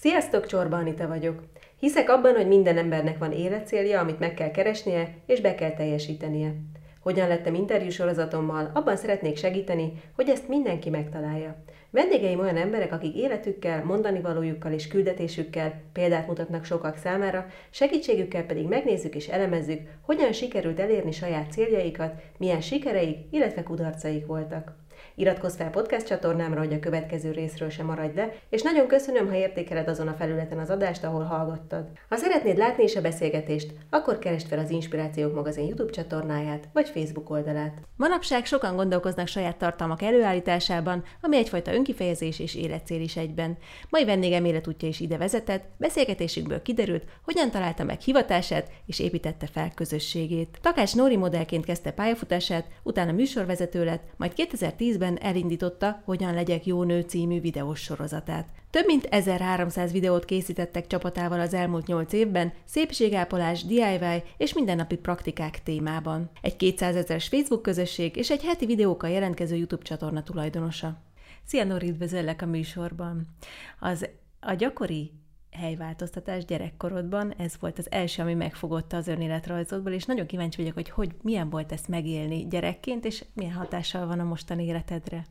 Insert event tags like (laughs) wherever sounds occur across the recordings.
Sziasztok, Csorba Anita vagyok. Hiszek abban, hogy minden embernek van életcélja, amit meg kell keresnie, és be kell teljesítenie. Hogyan lettem interjú sorozatommal, abban szeretnék segíteni, hogy ezt mindenki megtalálja. Vendégeim olyan emberek, akik életükkel, mondani valójukkal és küldetésükkel példát mutatnak sokak számára, segítségükkel pedig megnézzük és elemezzük, hogyan sikerült elérni saját céljaikat, milyen sikereik, illetve kudarcaik voltak. Iratkozz fel podcast csatornámra, hogy a következő részről sem maradj le, és nagyon köszönöm, ha értékeled azon a felületen az adást, ahol hallgattad. Ha szeretnéd látni is a beszélgetést, akkor keresd fel az Inspirációk magazin YouTube csatornáját, vagy Facebook oldalát. Manapság sokan gondolkoznak saját tartalmak előállításában, ami egyfajta önkifejezés és életcél is egyben. Mai vendégem életútja is ide vezetett, beszélgetésünkből kiderült, hogyan találta meg hivatását és építette fel közösségét. Takács Nóri modellként kezdte pályafutását, utána műsorvezető lett, majd 2010-ben évben elindította Hogyan legyek jó nő című videós sorozatát. Több mint 1300 videót készítettek csapatával az elmúlt 8 évben, szépségápolás, DIY és mindennapi praktikák témában. Egy 200 ezeres Facebook közösség és egy heti videókkal jelentkező YouTube csatorna tulajdonosa. Szia Nori, üdvözöllek a műsorban! Az a gyakori helyváltoztatás gyerekkorodban, ez volt az első, ami megfogotta az önéletrajzodból, és nagyon kíváncsi vagyok, hogy hogy milyen volt ezt megélni gyerekként, és milyen hatással van a mostani életedre.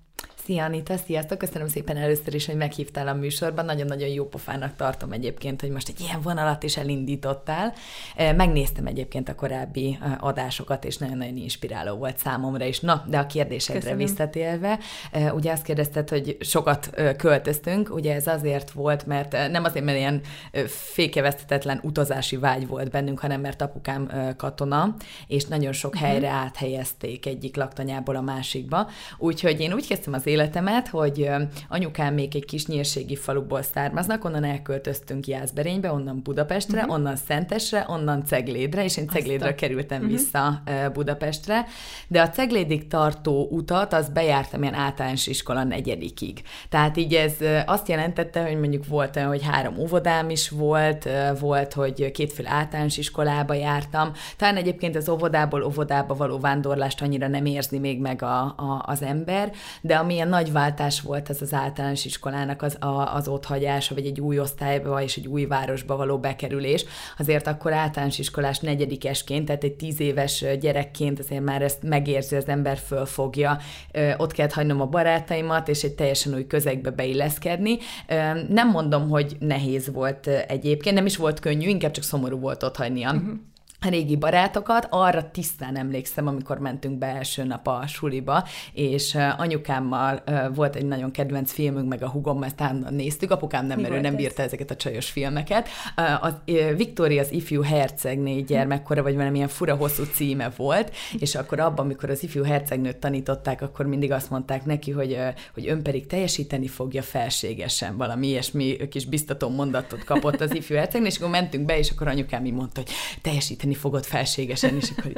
Szia Anita, sziasztok! Köszönöm szépen először is, hogy meghívtál a műsorban. Nagyon-nagyon jó pofának tartom egyébként, hogy most egy ilyen vonalat is elindítottál. Megnéztem egyébként a korábbi adásokat, és nagyon-nagyon inspiráló volt számomra is. Na, de a kérdésedre Köszönöm. visszatérve, ugye azt kérdezted, hogy sokat költöztünk, ugye ez azért volt, mert nem azért, mert ilyen fékevesztetetlen utazási vágy volt bennünk, hanem mert apukám katona, és nagyon sok uh-huh. helyre áthelyezték egyik laktanyából a másikba. Úgyhogy én úgy kezdtem az életemet, hogy anyukám még egy kis nyírségi faluból származnak, onnan elköltöztünk Jászberénybe, onnan Budapestre, uh-huh. onnan Szentesre, onnan Ceglédre, és én Ceglédre Aztán. kerültem uh-huh. vissza Budapestre, de a Ceglédig tartó utat, az bejártam ilyen általános iskola negyedikig. Tehát így ez azt jelentette, hogy mondjuk volt olyan, hogy három óvodám is volt, volt, hogy kétféle általános iskolába jártam. Talán egyébként az óvodából óvodába való vándorlást annyira nem érzi még meg a, a, az ember, de amilyen ilyen nagy váltás volt ez az általános iskolának az, a, az otthagyása, vagy egy új osztályba és egy új városba való bekerülés. Azért akkor általános iskolás negyedikesként, tehát egy tíz éves gyerekként azért már ezt megérzi az ember, fölfogja. Ott kellett hagynom a barátaimat, és egy teljesen új közegbe beilleszkedni. Nem mondom, hogy nehéz volt egyébként, nem is volt könnyű, inkább csak szomorú volt ott hagynia. Uh-huh régi barátokat, arra tisztán emlékszem, amikor mentünk be első nap a suliba, és anyukámmal volt egy nagyon kedvenc filmünk, meg a hugom, ezt néztük, apukám nem, mert ő nem bírta ezeket a csajos filmeket. A Victoria az ifjú hercegné gyermekkora, vagy valamilyen fura hosszú címe volt, és akkor abban, amikor az ifjú hercegnőt tanították, akkor mindig azt mondták neki, hogy, hogy ön pedig teljesíteni fogja felségesen, valami ilyesmi kis biztató mondatot kapott az ifjú hercegnő, és akkor mentünk be, és akkor anyukám így mondta, hogy teljesíteni fogod felségesen, és akkor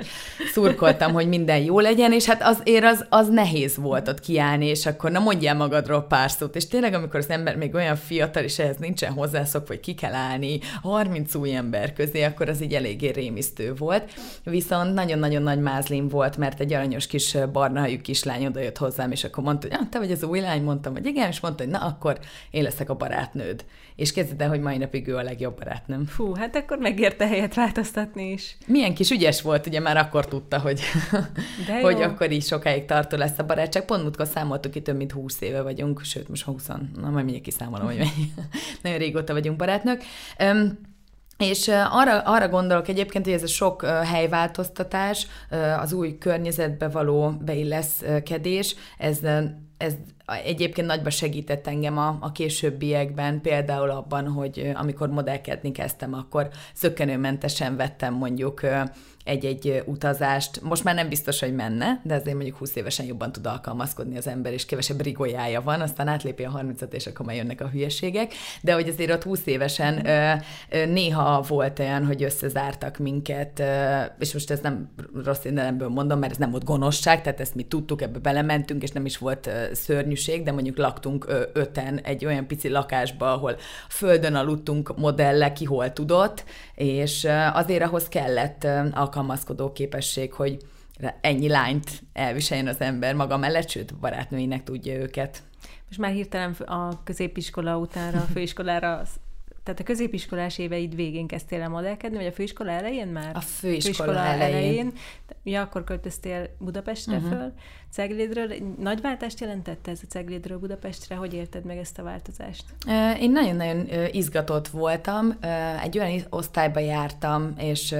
szurkoltam, hogy minden jó legyen, és hát azért az, az nehéz volt ott kiállni, és akkor na mondjál magadról pár szót, és tényleg amikor az ember még olyan fiatal, és ehhez nincsen hozzászok, hogy ki kell állni 30 új ember közé, akkor az így eléggé rémisztő volt. Viszont nagyon-nagyon nagy mázlim volt, mert egy aranyos kis barna hajú kislány oda jött hozzám, és akkor mondta, hogy ah, te vagy az új lány, mondtam, hogy igen, és mondta, hogy na akkor én leszek a barátnőd. És kezdett el, hogy mai napig ő a legjobb barátnőm. Fú, hát akkor megérte helyet változtatni is. Milyen kis ügyes volt, ugye már akkor tudta, hogy, hogy akkor is sokáig tartó lesz a barátság. Pont múltkor számoltuk, itt több mint 20 éve vagyunk, sőt, most 20, na majd mindjárt kiszámolom, hogy mennyi. (laughs) Nagyon régóta vagyunk barátnők. Um, és arra, arra gondolok egyébként, hogy ez a sok helyváltoztatás, az új környezetbe való beilleszkedés, ez, ez egyébként nagyba segített engem a, a későbbiekben, például abban, hogy amikor modellkedni kezdtem, akkor szökkenőmentesen vettem mondjuk egy-egy utazást. Most már nem biztos, hogy menne, de azért mondjuk 20 évesen jobban tud alkalmazkodni az ember, és kevesebb rigójája van, aztán átlépi a 30-at, és akkor már jönnek a hülyeségek. De hogy azért ott 20 évesen néha volt olyan, hogy összezártak minket, és most ez nem rossz érdelemből mondom, mert ez nem volt gonoszság, tehát ezt mi tudtuk, ebbe belementünk, és nem is volt szörnyűség, de mondjuk laktunk öten egy olyan pici lakásba, ahol földön aludtunk modelle, ki hol tudott, és azért ahhoz kellett ö, alkalmazkodó képesség, hogy ennyi lányt elviseljen az ember maga mellett, sőt, barátnőinek tudja őket. Most már hirtelen a középiskola utánra, a főiskolára tehát a középiskolás éveid végén kezdtél el modellkedni, vagy a főiskola elején már? A főiskola, főiskola elején. elején. Ja, akkor költöztél Budapestre uh-huh. föl, Ceglédről. Nagy váltást jelentette ez a Ceglédről Budapestre? Hogy érted meg ezt a változást? Én nagyon-nagyon izgatott voltam. Egy olyan osztályba jártam, és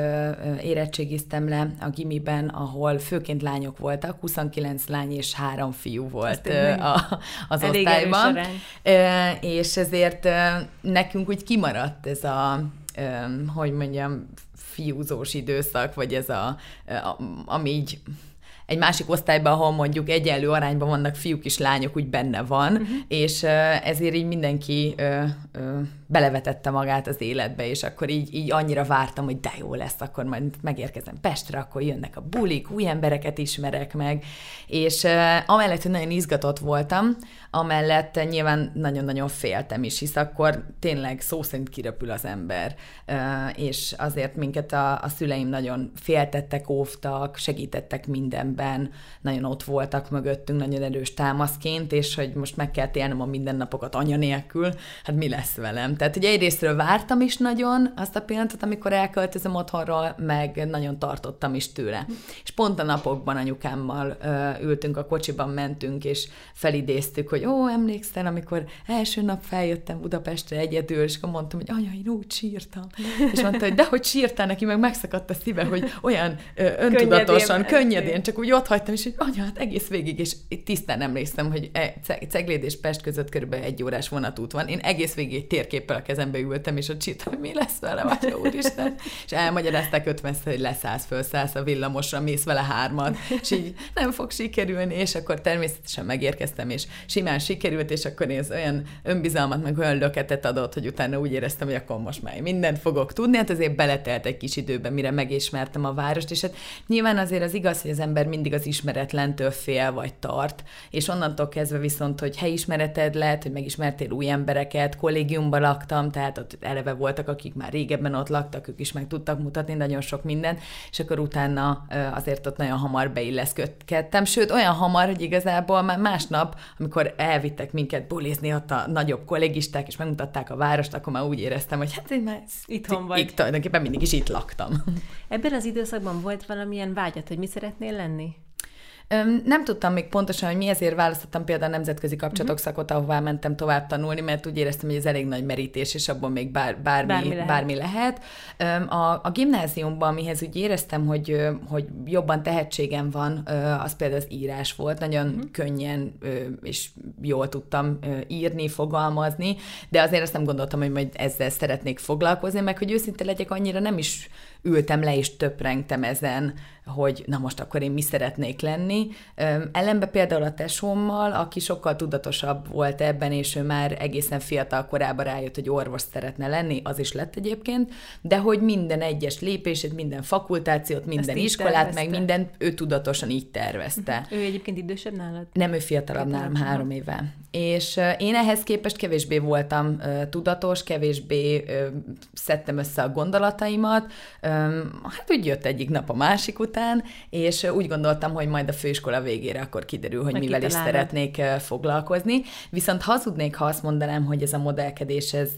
érettségiztem le a gimiben, ahol főként lányok voltak, 29 lány és három fiú volt a, az Elég osztályban. És ezért nekünk úgy kimaradt ez a, hogy mondjam, fiúzós időszak, vagy ez a, a ami így egy másik osztályban, ahol mondjuk egyenlő arányban vannak fiúk és lányok, úgy benne van, uh-huh. és ezért így mindenki belevetette magát az életbe, és akkor így, így annyira vártam, hogy de jó lesz, akkor majd megérkezem Pestre, akkor jönnek a bulik, új embereket ismerek meg, és amellett, hogy nagyon izgatott voltam, amellett nyilván nagyon-nagyon féltem is, hisz akkor tényleg szó szerint kiröpül az ember, és azért minket a, a szüleim nagyon féltettek, óvtak, segítettek mindenben, nagyon ott voltak mögöttünk, nagyon erős támaszként, és hogy most meg kell élnem a mindennapokat anya nélkül, hát mi lesz velem? Tehát, hogy egyrésztről vártam is nagyon azt a pillanatot, amikor elköltözöm otthonról, meg nagyon tartottam is tőle. És pont a napokban anyukámmal ültünk a kocsiban, mentünk, és felidéztük, hogy ó, emlékszel, amikor első nap feljöttem Budapestre egyedül, és akkor mondtam, hogy anya, én úgy sírtam. És mondta, hogy de hogy sírtál neki, meg megszakadt a szíve, hogy olyan ö, öntudatosan, könnyedén, könnyedén, csak úgy ott hagytam, és hogy anya, hát egész végig, és tisztán emlékszem, hogy e, Cegléd és Pest között körülbelül egy órás vonatút van. Én egész végig egy térképpel a kezembe ültem, és sírtam, hogy mi lesz vele, vagy úristen. És elmagyarázták ötvenször, hogy leszállsz, fölszállsz a villamosra, mész vele hármat, és így nem fog sikerülni, és akkor természetesen megérkeztem, és simán sikerült, és akkor ez olyan önbizalmat, meg olyan löketet adott, hogy utána úgy éreztem, hogy akkor most már mindent fogok tudni, hát azért beletelt egy kis időben, mire megismertem a várost, és hát nyilván azért az igaz, hogy az ember mindig az ismeretlentől fél vagy tart, és onnantól kezdve viszont, hogy helyismereted lett, hogy megismertél új embereket, kollégiumban laktam, tehát ott eleve voltak, akik már régebben ott laktak, ők is meg tudtak mutatni nagyon sok mindent, és akkor utána azért ott nagyon hamar beilleszkedtem, sőt olyan hamar, hogy igazából már másnap, amikor elvittek minket bulizni ott a nagyobb kollégisták, és megmutatták a várost, akkor már úgy éreztem, hogy hát én már itthon vagy. Itt, tulajdonképpen mindig is itt laktam. Ebben az időszakban volt valamilyen vágyat, hogy mi szeretnél lenni? Nem tudtam még pontosan, hogy mi ezért választottam például a nemzetközi kapcsolatok uh-huh. szakot, ahová mentem tovább tanulni, mert úgy éreztem, hogy ez elég nagy merítés, és abban még bár, bármi, bármi lehet. Bármi lehet. A, a gimnáziumban, amihez úgy éreztem, hogy, hogy jobban tehetségem van, az például az írás volt. Nagyon uh-huh. könnyen és jól tudtam írni, fogalmazni, de azért azt nem gondoltam, hogy majd ezzel szeretnék foglalkozni, meg hogy őszinte legyek, annyira nem is ültem le és töprengtem ezen, hogy na most akkor én mi szeretnék lenni. Ellenbe például a tesómmal, aki sokkal tudatosabb volt ebben, és ő már egészen fiatal korában rájött, hogy orvos szeretne lenni, az is lett egyébként, de hogy minden egyes lépését, minden fakultációt, minden Ezt iskolát, meg minden ő tudatosan így tervezte. Ő egyébként idősebb nálad? Nem, ő fiatalabb nálam három éve. És én ehhez képest kevésbé voltam tudatos, kevésbé szedtem össze a gondolataimat. Hát úgy jött egyik nap a másik után, és úgy gondoltam, hogy majd a főiskola végére akkor kiderül, hogy Meg mivel is szeretnék foglalkozni. Viszont hazudnék, ha azt mondanám, hogy ez a modellkedés, ez,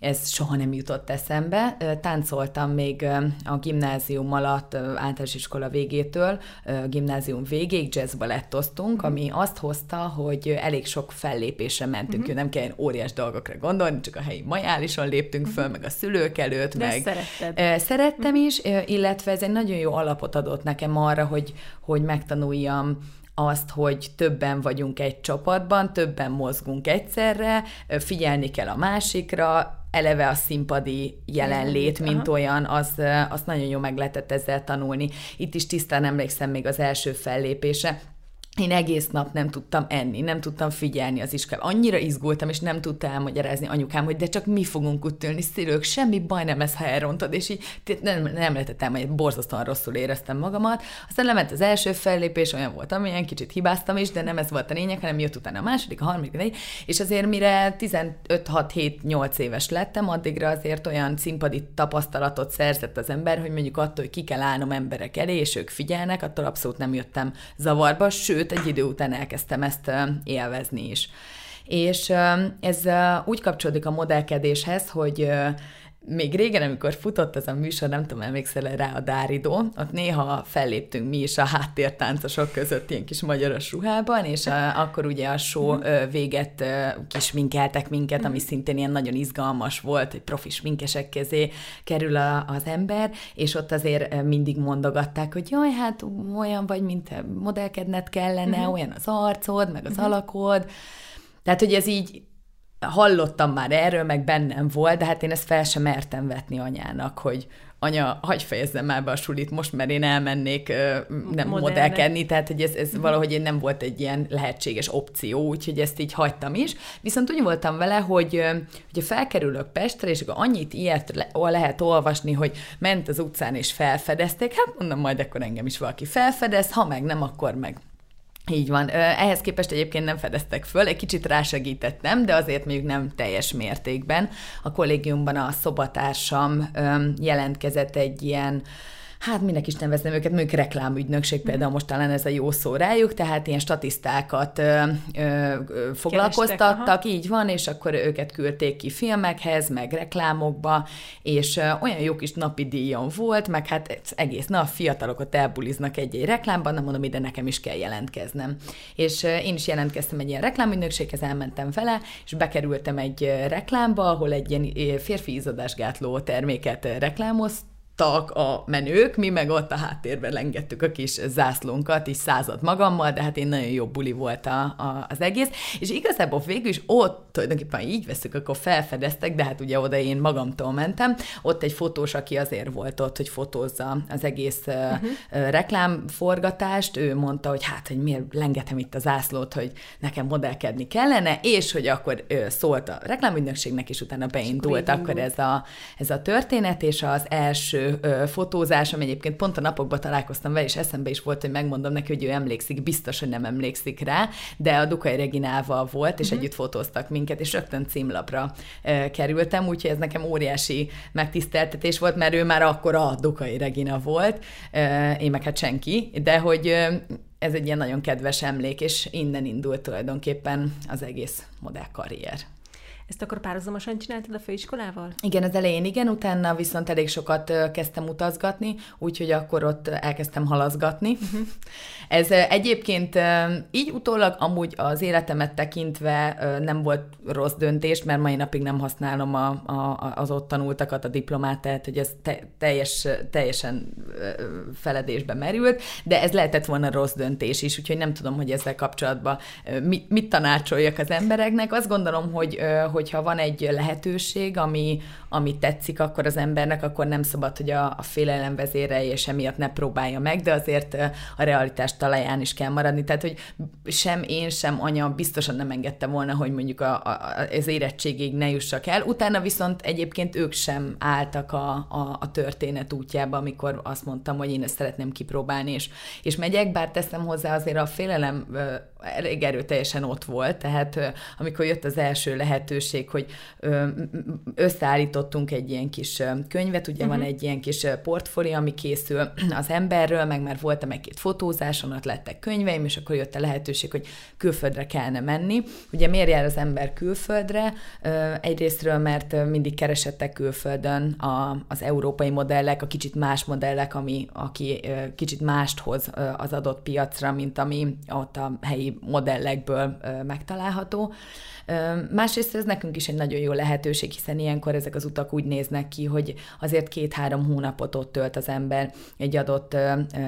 ez soha nem jutott eszembe. Táncoltam még a gimnázium alatt, általános iskola végétől, gimnázium végéig jazzbalettoztunk, ami azt hozta, hogy elég sok fellépésre mentünk, uh-huh. nem kell óriás dolgokra gondolni, csak a helyi majálison léptünk föl, meg a szülők előtt, De meg... Szeretted. Szerettem uh-huh. is, illetve ez egy nagyon jó alapot adott nekem arra, hogy, hogy megtanuljam azt, hogy többen vagyunk egy csapatban, többen mozgunk egyszerre, figyelni kell a másikra, eleve a színpadi jelenlét, mint Aha. olyan, az, az nagyon jó meg lehetett ezzel tanulni. Itt is tisztán emlékszem még az első fellépése, én egész nap nem tudtam enni, nem tudtam figyelni az iskolában. Annyira izgultam, és nem tudta elmagyarázni anyukám, hogy de csak mi fogunk ott ülni, szülők, semmi baj nem ez, ha elrontod, és így nem, nem lehetett hogy borzasztóan rosszul éreztem magamat. Aztán lement az első fellépés, olyan volt, amilyen kicsit hibáztam is, de nem ez volt a lényeg, hanem jött utána a második, a harmadik, negy, és azért mire 15-6-7-8 éves lettem, addigra azért olyan színpadi tapasztalatot szerzett az ember, hogy mondjuk attól, hogy ki kell állnom emberek elé, és ők figyelnek, attól abszolút nem jöttem zavarba, sőt, sőt, egy idő után elkezdtem ezt élvezni is. És ez úgy kapcsolódik a modellkedéshez, hogy még régen, amikor futott ez a műsor, nem tudom, emlékszel rá a Dáridó, ott néha felléptünk mi is a háttértáncosok között ilyen kis magyaros ruhában, és a, akkor ugye a show mm. véget kisminkeltek minket, ami mhm. szintén ilyen nagyon izgalmas volt, hogy profi sminkesek kezé kerül a, az ember, és ott azért mindig mondogatták, hogy jaj, hát olyan vagy, mint modellkedned kellene, mm. olyan az arcod, meg az alakod, tehát, hogy ez így hallottam már erről, meg bennem volt, de hát én ezt fel sem mertem vetni anyának, hogy anya, hagyj fejezzem már be a sulit most, mert én elmennék nem modellkedni, tehát hogy ez, ez valahogy én nem volt egy ilyen lehetséges opció, úgyhogy ezt így hagytam is. Viszont úgy voltam vele, hogy hogyha felkerülök Pestre, és akkor annyit ilyet le, lehet olvasni, hogy ment az utcán és felfedezték, hát mondom, majd akkor engem is valaki felfedez, ha meg nem, akkor meg így van. Ehhez képest egyébként nem fedeztek föl, egy kicsit rásegítettem, de azért még nem teljes mértékben. A kollégiumban a szobatársam jelentkezett egy ilyen hát minek is nevezném őket, mondjuk reklámügynökség például mhm. most talán ez a jó szó rájuk, tehát ilyen statisztákat ö, ö, foglalkoztattak, Kerestek, így van, és akkor őket küldték ki filmekhez, meg reklámokba, és ö, olyan jó kis napi díjon volt, meg hát egész nap fiatalokat elbuliznak egy-egy reklámban, nem mondom, ide nekem is kell jelentkeznem. És ö, én is jelentkeztem egy ilyen reklámügynökséghez, elmentem vele, és bekerültem egy reklámba, ahol egy ilyen férfi izadásgátló terméket reklámozt, tak a menők, mi meg ott a háttérben lengettük a kis zászlónkat, is század magammal, de hát én nagyon jó buli volt a, a, az egész, és igazából végül is ott tulajdonképpen így veszük, akkor felfedeztek, de hát ugye oda én magamtól mentem, ott egy fotós, aki azért volt ott, hogy fotózza az egész uh-huh. reklámforgatást, ő mondta, hogy hát, hogy miért lengetem itt a zászlót, hogy nekem modellkedni kellene, és hogy akkor szólt a reklámügynökségnek, és utána beindult akkor, akkor ez a, ez a történet, és az első ö, fotózásom, egyébként pont a napokban találkoztam vele, és eszembe is volt, hogy megmondom neki, hogy ő emlékszik, biztos, hogy nem emlékszik rá, de a Dukai Reginával volt, és uh-huh. együtt fotóztak minket, és rögtön címlapra ö, kerültem, úgyhogy ez nekem óriási megtiszteltetés volt, mert ő már akkor a Dukai Regina volt, ö, én meg hát senki, de hogy ö, ez egy ilyen nagyon kedves emlék, és innen indult tulajdonképpen az egész modellkarrier. Ezt akkor párhuzamosan csináltad a főiskolával? Igen, az elején igen, utána viszont elég sokat kezdtem utazgatni, úgyhogy akkor ott elkezdtem halaszgatni. Uh-huh. (laughs) Ez egyébként így utólag amúgy az életemet tekintve nem volt rossz döntés, mert mai napig nem használom a, a, az ott tanultakat, a diplomát, tehát hogy ez te, teljes, teljesen feledésbe merült, de ez lehetett volna rossz döntés is, úgyhogy nem tudom, hogy ezzel kapcsolatban mit, mit tanácsoljak az embereknek. Azt gondolom, hogy, hogyha van egy lehetőség, ami, ami tetszik akkor az embernek, akkor nem szabad, hogy a, a félelem vezérelje, és emiatt ne próbálja meg, de azért a realitás talaján is kell maradni. Tehát, hogy sem én, sem anya biztosan nem engedte volna, hogy mondjuk a, a, az érettségig ne jussak el. Utána viszont egyébként ők sem álltak a, a, a történet útjába, amikor azt mondtam, hogy én ezt szeretném kipróbálni, és, és megyek, bár teszem hozzá azért a félelem elég erőteljesen ott volt, tehát amikor jött az első lehetőség, hogy összeállítottunk egy ilyen kis könyvet, ugye uh-huh. van mhm. egy ilyen kis portfólió, ami készül (clears throat) az emberről, meg már voltam egy-két fotózáson, ott lettek könyveim, és akkor jött a lehetőség, hogy külföldre kellene menni. Ugye miért jár az ember külföldre? Egyrésztről, mert mindig keresettek külföldön a, az európai modellek, a kicsit más modellek, ami, aki kicsit mást hoz az adott piacra, mint ami ott a helyi modellekből megtalálható. Másrészt ez nekünk is egy nagyon jó lehetőség, hiszen ilyenkor ezek az utak úgy néznek ki, hogy azért két-három hónapot ott tölt az ember egy adott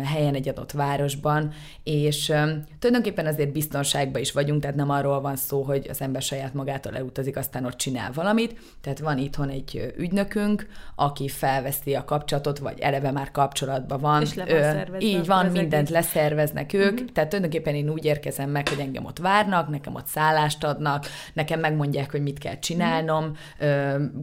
helyen, egy adott városban, és tulajdonképpen azért biztonságban is vagyunk, tehát nem arról van szó, hogy az ember saját magától elutazik, aztán ott csinál valamit, tehát van itthon egy ügynökünk, aki felveszi a kapcsolatot, vagy eleve már kapcsolatban van. És le van így van, mindent egész. leszerveznek ők, uh-huh. tehát tulajdonképpen én úgy érkezem meg, hogy engem ott várnak, nekem ott szállást adnak, nekem megmondják, hogy mit kell csinálnom,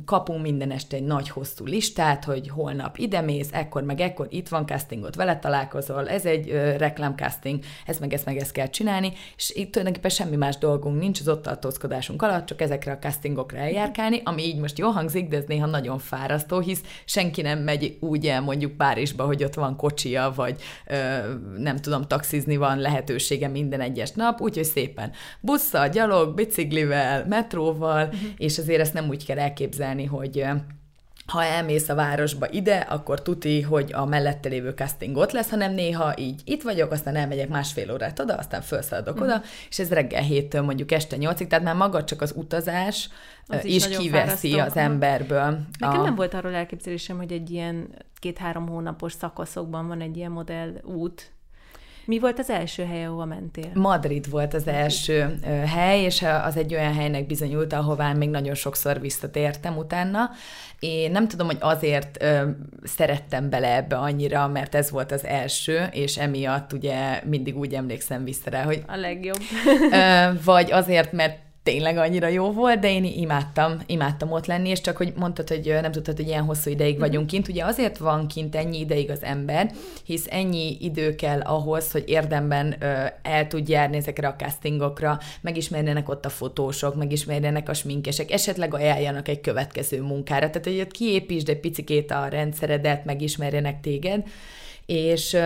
kapunk minden este egy nagy hosszú listát, hogy holnap ide mész, ekkor meg ekkor, itt van castingot, vele találkozol, ez egy reklámcasting, ez meg ezt meg ezt kell csinálni, és itt tulajdonképpen semmi más dolgunk nincs az ott tartózkodásunk alatt, csak ezekre a castingokra eljárkálni, ami így most jó hangzik, de ez néha nagyon fárasztó, hisz senki nem megy úgy el mondjuk Párizsba, hogy ott van kocsia, vagy ö, nem tudom, taxizni van lehetősége minden egyes nap, úgyhogy szépen busszal, gyalog, biciklivel, metróval, uh-huh. és azért ezt nem úgy kell elképzelni, hogy ha elmész a városba ide, akkor tuti, hogy a mellette lévő casting ott lesz, hanem néha így itt vagyok, aztán elmegyek másfél órát oda, aztán felszaladok mm. oda, és ez reggel héttől mondjuk este nyolcig, tehát már maga csak az utazás az is, is kiveszi fárasztó. az emberből. Nekem a... nem volt arról elképzelésem, hogy egy ilyen két-három hónapos szakaszokban van egy ilyen modell út, mi volt az első hely, ahova mentél? Madrid volt az első hely, és az egy olyan helynek bizonyult, ahová még nagyon sokszor visszatértem utána. Én nem tudom, hogy azért ö, szerettem bele ebbe annyira, mert ez volt az első, és emiatt ugye mindig úgy emlékszem vissza rá, hogy... A legjobb. ö, vagy azért, mert tényleg annyira jó volt, de én imádtam, imádtam ott lenni, és csak hogy mondtad, hogy nem tudtad, hogy ilyen hosszú ideig mhm. vagyunk kint. Ugye azért van kint ennyi ideig az ember, hisz ennyi idő kell ahhoz, hogy érdemben ö, el tud járni ezekre a castingokra, megismerjenek ott a fotósok, megismerjenek a sminkesek, esetleg ajánljanak egy következő munkára. Tehát, hogy ott kiépítsd egy picikét a rendszeredet, megismerjenek téged, és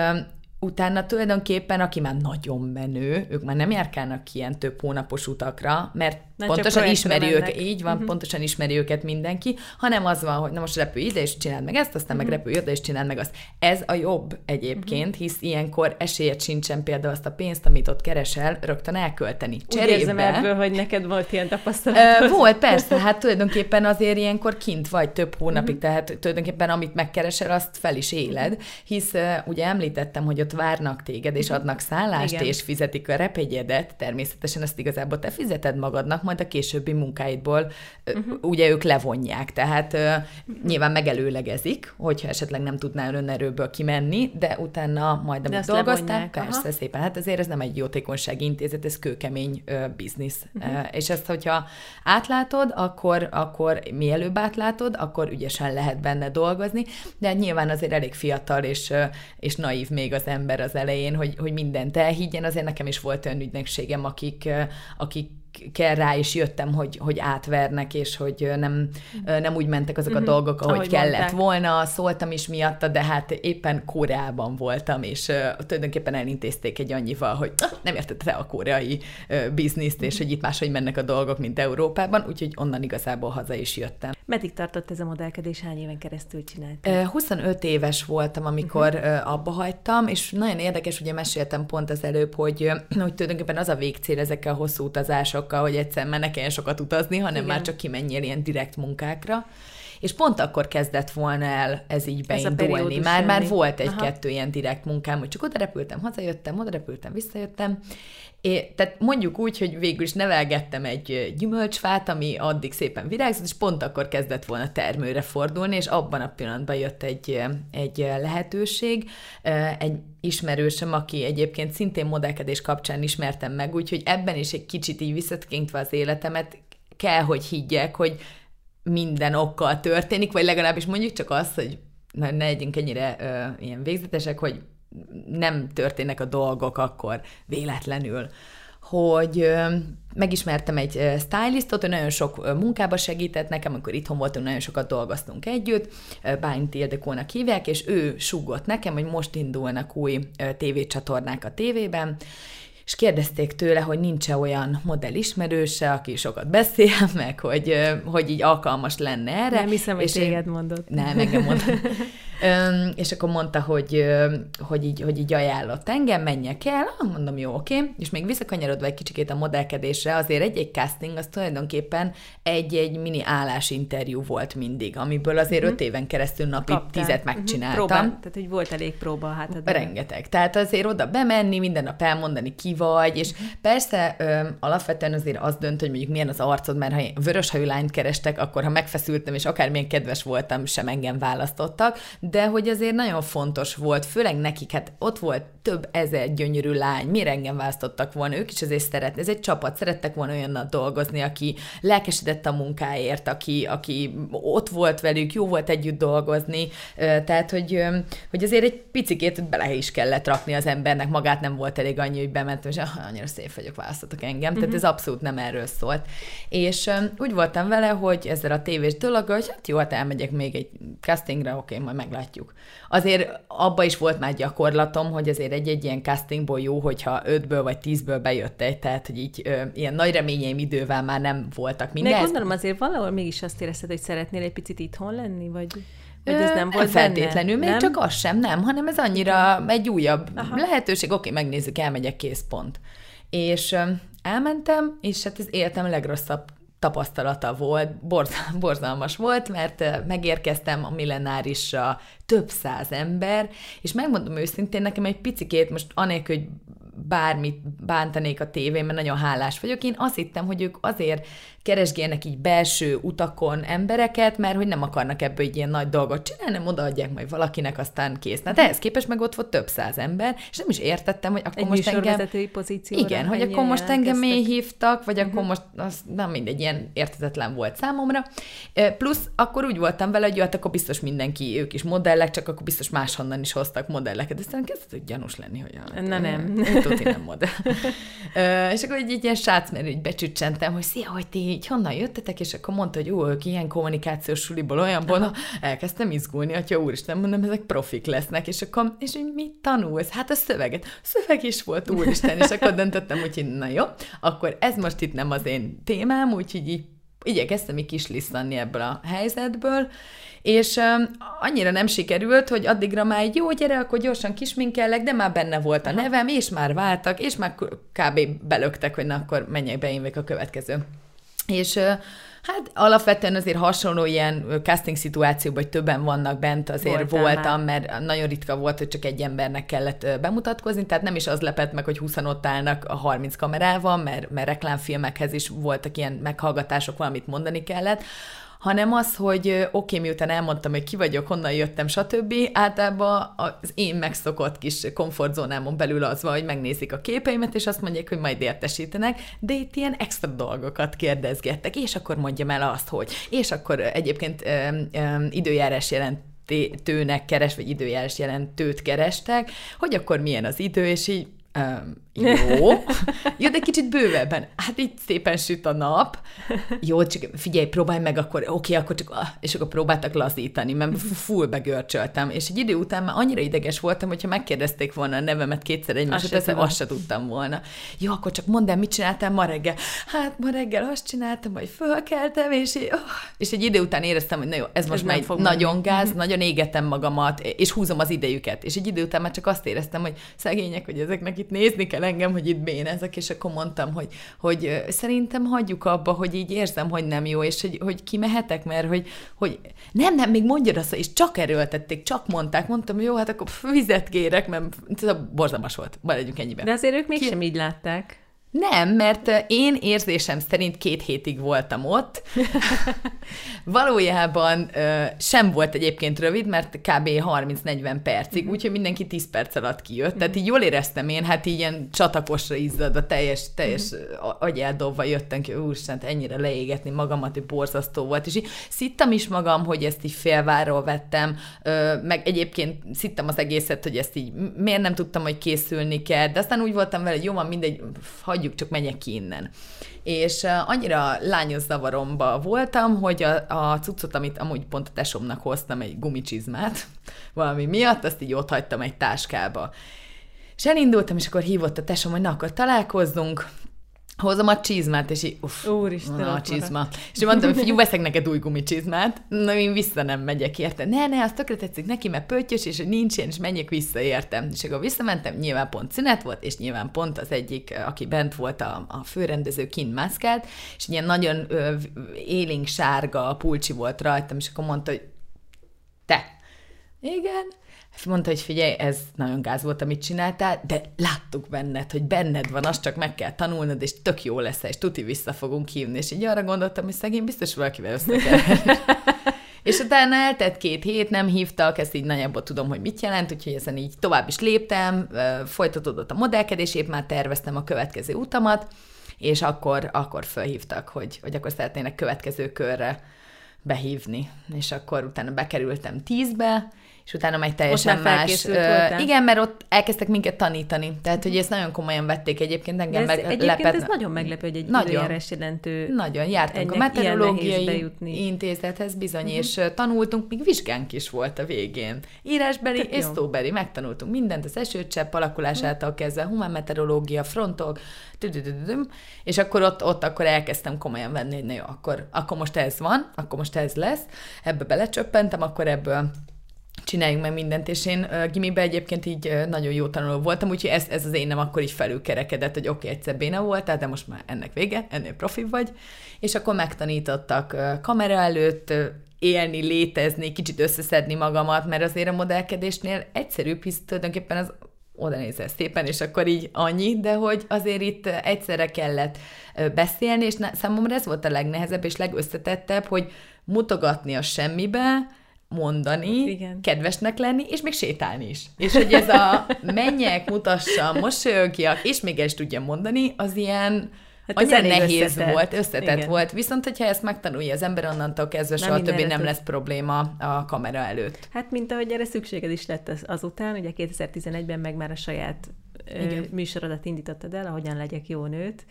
utána tulajdonképpen, aki már nagyon menő, ők már nem járkálnak ilyen több hónapos utakra, mert Na, pontosan ismeri őket, így van, uh-huh. pontosan ismeri őket mindenki, hanem az van, hogy na most repülj ide, és csináld meg ezt, aztán uh-huh. meg mhm. repülj ide, és csináld meg azt. Ez a jobb egyébként, uh-huh. hisz ilyenkor esélyed sincsen például azt a pénzt, amit ott keresel, rögtön elkölteni. Cserébe, Úgy érzem ebből, hogy neked volt ilyen tapasztalat. Volt, persze, hát tulajdonképpen azért ilyenkor kint vagy több hónapig, uh-huh. tehát tulajdonképpen amit megkeresel, azt fel is éled, hisz ugye említettem, hogy ott várnak téged, és adnak szállást, Igen. és fizetik a repegyedet, természetesen ezt igazából te fizeted magadnak, majd a későbbi munkáidból uh-huh. ugye ők levonják, tehát uh, nyilván megelőlegezik, hogyha esetleg nem tudnál önerőből kimenni, de utána majd amit dolgoztál, persze Aha. szépen, hát azért ez nem egy jótékonysági intézet, ez kőkemény uh, biznisz. Uh-huh. Uh, és ezt, hogyha átlátod, akkor, akkor mielőbb átlátod, akkor ügyesen lehet benne dolgozni, de nyilván azért elég fiatal és, és naív még az ember az elején, hogy, hogy mindent elhiggyen, azért nekem is volt olyan ügynökségem, akik, akik kell rá is jöttem, hogy, hogy átvernek, és hogy nem, nem úgy mentek azok a uh-huh. dolgok, ahogy, ahogy kellett mondták. volna, szóltam is miatta, de hát éppen Koreában voltam, és uh, tulajdonképpen elintézték egy annyival, hogy uh, nem értette a koreai uh, bizniszt, és hogy itt máshogy mennek a dolgok, mint Európában, úgyhogy onnan igazából haza is jöttem. Meddig tartott ez a modellkedés, hány éven keresztül csináltál? Uh, 25 éves voltam, amikor uh-huh. abba hagytam, és nagyon érdekes, ugye meséltem pont az előbb, hogy, hogy tulajdonképpen az a végcél ezekkel a hosszú utazások, sokkal, hogy egyszer már ne kelljen sokat utazni, hanem Igen. már csak kimenjél ilyen direkt munkákra. És pont akkor kezdett volna el ez így beindulni. Ez már, már volt egy-kettő ilyen direkt munkám, hogy csak oda repültem, hazajöttem, oda repültem, visszajöttem, É, tehát mondjuk úgy, hogy végül is nevelgettem egy gyümölcsfát, ami addig szépen virágzott, és pont akkor kezdett volna termőre fordulni, és abban a pillanatban jött egy, egy lehetőség. Egy ismerősöm, aki egyébként szintén modellkedés kapcsán ismertem meg, úgyhogy ebben is egy kicsit így visszatekintve az életemet, kell, hogy higgyek, hogy minden okkal történik, vagy legalábbis mondjuk csak azt, hogy ne legyünk ennyire uh, ilyen végzetesek, hogy nem történnek a dolgok akkor véletlenül. Hogy megismertem egy stylistot, ő nagyon sok munkába segített nekem, amikor itthon voltunk, nagyon sokat dolgoztunk együtt, Bálint Ildekónak hívják, és ő sugott nekem, hogy most indulnak új tévécsatornák a tévében, és kérdezték tőle, hogy nincs-e olyan modell ismerőse, aki sokat beszél, (laughs) meg hogy, hogy így alkalmas lenne erre. Nem hiszem, hogy és téged én... mondott. Nem, engem mondott. Öm, és akkor mondta, hogy, hogy, így, hogy így ajánlott engem, menjek el, ah, mondom, jó, oké, okay. és még visszakanyarodva egy kicsikét a modellkedésre, azért egy-egy casting az tulajdonképpen egy-egy mini állásinterjú volt mindig, amiből azért uh-huh. öt éven keresztül napi Kaptál. tizet mhm. megcsináltam. Uh-huh. Tehát, hogy volt elég próba a hátadban. Rengeteg. Tehát azért oda bemenni, minden nap elmondani ki vagy, és persze ö, alapvetően azért az dönt, hogy mondjuk milyen az arcod, mert ha vörös hajú lányt kerestek, akkor ha megfeszültem, és akármilyen kedves voltam, sem engem választottak, de hogy azért nagyon fontos volt, főleg nekik, hát ott volt több ezer gyönyörű lány, miért engem választottak volna, ők is azért szeretni, ez egy csapat, szerettek volna olyannal dolgozni, aki lelkesedett a munkáért, aki, aki ott volt velük, jó volt együtt dolgozni, tehát, hogy, hogy azért egy picikét bele is kellett rakni az embernek, magát nem volt elég annyi, hogy bementem, ah, annyira szép vagyok, választottak engem, uh-huh. tehát mhm. ez abszolút nem erről szólt. És úgy voltam vele, hogy ezzel a tévés dolog, hogy hát jó, hát elmegyek még egy castingra, oké, majd meglátjuk. Azért abba is volt már gyakorlatom, hogy azért egy-egy ilyen castingból jó, hogyha ötből vagy tízből bejött egy, tehát hogy így ö, ilyen nagy reményeim idővel már nem voltak minden. De gondolom azért valahol mégis azt érezted, hogy szeretnél egy picit itthon lenni, vagy... Vagy ez nem volt feltétlenül, benne? még nem? csak az sem, nem, hanem ez annyira egy újabb Aha. lehetőség, oké, megnézzük, elmegyek, kész pont. És elmentem, és hát ez életem legrosszabb tapasztalata volt, borz, (laughs) borzalmas volt, mert megérkeztem a millenárisra több száz ember, és megmondom őszintén, nekem egy picikét, most anélkül, hogy bármit bántanék a tévén, mert nagyon hálás vagyok. Én azt hittem, hogy ők azért keresgélnek így belső utakon embereket, mert hogy nem akarnak ebből egy ilyen nagy dolgot csinálni, nem odaadják majd valakinek, aztán kész. Na, de ehhez képest meg ott volt több száz ember, és nem is értettem, hogy akkor egy most engem... pozícióra. Igen, hogy akkor most engem mély hívtak, vagy uh-huh. akkor most, az nem mindegy, ilyen értetetlen volt számomra. Plusz akkor úgy voltam vele, hogy jó, hát akkor biztos mindenki, ők is modellek, csak akkor biztos máshonnan is hoztak modelleket. Aztán kezdett, hogy gyanús lenni, hogy a, Na nem. Tuti nem modell. (laughs) és akkor egy, egy ilyen srác, mert így becsüccsentem, hogy szia, hogy ti így honnan jöttetek, és akkor mondta, hogy jó, ők ilyen kommunikációs suliból, olyanból, na, elkezdtem izgulni, hogy úristen, mondom, ezek profik lesznek, és akkor, és hogy mit tanulsz? Hát a szöveget. Szöveg is volt, úristen, és akkor döntöttem, hogy na jó, akkor ez most itt nem az én témám, úgyhogy így igyekeztem így kislisztani ebből a helyzetből, és um, annyira nem sikerült, hogy addigra már egy jó gyere, akkor gyorsan kisminkellek, de már benne volt a nevem, és már váltak, és már kb. belöktek, hogy na akkor menjek be én a következő. És Hát alapvetően azért hasonló ilyen casting szituációban, hogy többen vannak bent, azért voltam, már. mert nagyon ritka volt, hogy csak egy embernek kellett bemutatkozni, tehát nem is az lepett meg, hogy 20 ott állnak a 30 kamerával, mert, mert reklámfilmekhez is voltak ilyen meghallgatások, valamit mondani kellett, hanem az, hogy oké, okay, miután elmondtam, hogy ki vagyok, honnan jöttem, stb. Általában az én megszokott kis komfortzónámon belül az van, hogy megnézik a képeimet, és azt mondják, hogy majd értesítenek, de itt ilyen extra dolgokat kérdezgettek, és akkor mondjam el azt, hogy, és akkor egyébként um, um, időjárás jelent tőnek keres, vagy időjárás jelentőt kerestek, hogy akkor milyen az idő, és így Um, jó. Jó, de kicsit bővebben. Hát itt szépen süt a nap. Jó, csak figyelj, próbálj meg, akkor oké, okay, akkor csak, ah, és akkor próbáltak lazítani, mert full begörcsöltem. És egy idő után már annyira ideges voltam, hogyha megkérdezték volna a nevemet kétszer egymásra, azt, azt se tudtam volna. Jó, akkor csak mondd el, mit csináltál ma reggel? Hát ma reggel azt csináltam, hogy fölkeltem, és, oh, és egy idő után éreztem, hogy na jó, ez most ez már egy nagyon menni. gáz, nagyon égetem magamat, és húzom az idejüket. És egy idő után már csak azt éreztem, hogy szegények, hogy ezeknek itt nézni kell engem, hogy itt bénezek, és akkor mondtam, hogy, hogy szerintem hagyjuk abba, hogy így érzem, hogy nem jó, és hogy, hogy kimehetek, mert hogy, hogy nem, nem, még mondja azt, és csak erőltették, csak mondták, mondtam, jó, hát akkor vizet kérek, mert ez borzalmas volt, maradjunk ennyiben. De azért ők mégsem Ki... így látták. Nem, mert én érzésem szerint két hétig voltam ott. (laughs) Valójában sem volt egyébként rövid, mert kb. 30-40 percig, mhm. úgyhogy mindenki 10 perc alatt kijött. Tehát így jól éreztem én, hát így ilyen csatakosra izzad, a teljes, teljes mhm. agyáldobva jöttem ki, úristen, ennyire leégetni magamat, hogy borzasztó volt. És így szittam is magam, hogy ezt így félváról vettem, meg egyébként szittam az egészet, hogy ezt így miért nem tudtam, hogy készülni kell, de aztán úgy voltam vele, hogy jó, van, mindegy, hagy hagyjuk, csak menjek ki innen. És annyira lányos zavaromba voltam, hogy a, a cuccot, amit amúgy pont a tesomnak hoztam, egy gumicsizmát, (laughs) valami miatt, azt így ott hagytam egy táskába. És elindultam, és akkor hívott a tesom, hogy na, akkor találkozzunk, hozom a csizmát, és így, uff, Úristen, na, a csizma. És mondtam, hogy veszek neked új gumicsizmát, na én vissza nem megyek, érte. Ne, ne, azt tökre tetszik neki, mert pöttyös, és nincs és menjek vissza, értem. És akkor visszamentem, nyilván pont szünet volt, és nyilván pont az egyik, aki bent volt a, a főrendező, kint mászkált, és ilyen nagyon ö, élénk sárga pulcsi volt rajtam, és akkor mondta, hogy te, Igen. Mondta, hogy figyelj, ez nagyon gáz volt, amit csináltál, de láttuk benned, hogy benned van, azt csak meg kell tanulnod, és tök jó lesz, és tuti vissza fogunk hívni. És így arra gondoltam, hogy szegény biztos valakivel össze kell. (laughs) És utána eltett két hét, nem hívtak, ezt így nagyjából tudom, hogy mit jelent, úgyhogy ezen így tovább is léptem, folytatódott a modellkedés, épp már terveztem a következő utamat, és akkor, akkor felhívtak, hogy, hogy akkor szeretnének következő körre behívni. És akkor utána bekerültem tízbe, és utána meg teljesen Ott már más. voltál? igen, mert ott elkezdtek minket tanítani. Tehát, hogy ezt nagyon komolyan vették egyébként, engem meg egyébként lepett. ez nagyon meglepő, hogy egy Nagyon. időjárás jelentő Nagyon, jártunk a meteorológiai intézethez bizony, uh-huh. és tanultunk, még vizsgánk is volt a végén. Írásbeli Tök és jó. szóbeli, megtanultunk mindent, az esőcsepp alakulásától kezdve, humán meteorológia, frontok, és akkor ott, ott akkor elkezdtem komolyan venni, hogy na jó, akkor, akkor most ez van, akkor most ez lesz, ebbe belecsöppentem, akkor ebből csináljunk meg mindent, és én uh, gimibe egyébként így uh, nagyon jó tanuló voltam, úgyhogy ez, ez az én nem akkor így felülkerekedett, hogy oké, okay, egyszer béna voltál, de most már ennek vége, ennél profi vagy, és akkor megtanítottak uh, kamera előtt, uh, élni, létezni, kicsit összeszedni magamat, mert azért a modellkedésnél egyszerűbb, hisz tulajdonképpen az oda nézel szépen, és akkor így annyi, de hogy azért itt egyszerre kellett beszélni, és na- számomra ez volt a legnehezebb és legösszetettebb, hogy mutogatni a semmibe, mondani, Igen. kedvesnek lenni, és még sétálni is. És hogy ez a (laughs) menjek, mutassam, mosolyogjak, és még ezt tudja mondani, az ilyen Hát annyira nehéz összetett. volt, összetett Igen. volt. Viszont, hogyha ezt megtanulja az ember, onnantól kezdve Nem soha többé nem tud. lesz probléma a kamera előtt. Hát, mint ahogy erre szükséged is lett az, azután, ugye 2011-ben meg már a saját ö, Igen. műsorodat indítottad el, ahogyan legyek jó nőt.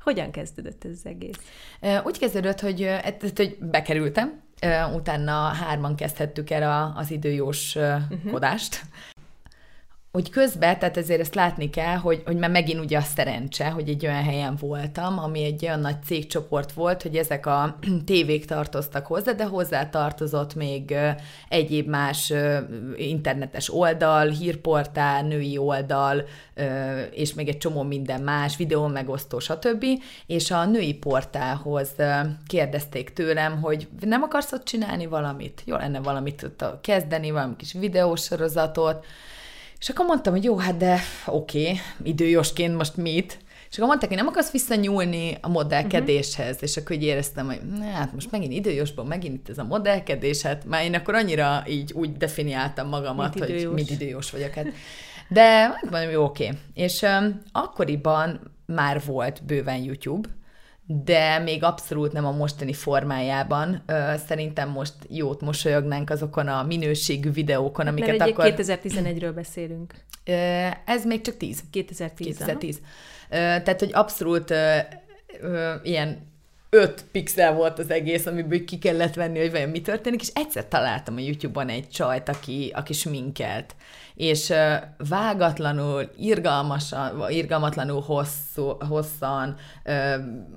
Hogyan kezdődött ez az egész? Ö, Úgy kezdődött, hogy, ö, hogy bekerültem, ö, utána hárman kezdhettük el az időjós uh-huh. kodást. Hogy közben, tehát ezért ezt látni kell, hogy, hogy már megint ugye a szerencse, hogy egy olyan helyen voltam, ami egy olyan nagy cégcsoport volt, hogy ezek a (clears throat) tévék tartoztak hozzá, de hozzá tartozott még egyéb más internetes oldal, hírportál, női oldal, és még egy csomó minden más, videó megosztó, stb. És a női portálhoz kérdezték tőlem, hogy nem akarsz ott csinálni valamit? Jó lenne valamit ott kezdeni, valami kis videósorozatot, és akkor mondtam, hogy jó, hát de oké, okay, időjósként most mit? És akkor mondták, hogy nem akarsz visszanyúlni a modellkedéshez, uh-huh. és akkor így éreztem, hogy hát most megint időjósban, megint itt ez a modellkedés, hát már én akkor annyira így úgy definiáltam magamat, Mint hogy mint időjós vagyok. Hát. De mondom, jó, oké. Okay. És um, akkoriban már volt bőven YouTube, de még abszolút nem a mostani formájában. Szerintem most jót mosolyognánk azokon a minőségű videókon, amiket Mert akkor... 2011-ről beszélünk. Ez még csak 10. 2010. 2010. Ö, Tehát, hogy abszolút ilyen 5 pixel volt az egész, amiből ki kellett venni, hogy vajon mi történik, és egyszer találtam a YouTube-on egy csajt, aki, aki sminkelt, és vágatlanul, irgalmasan, irgalmatlanul hosszú, hosszan,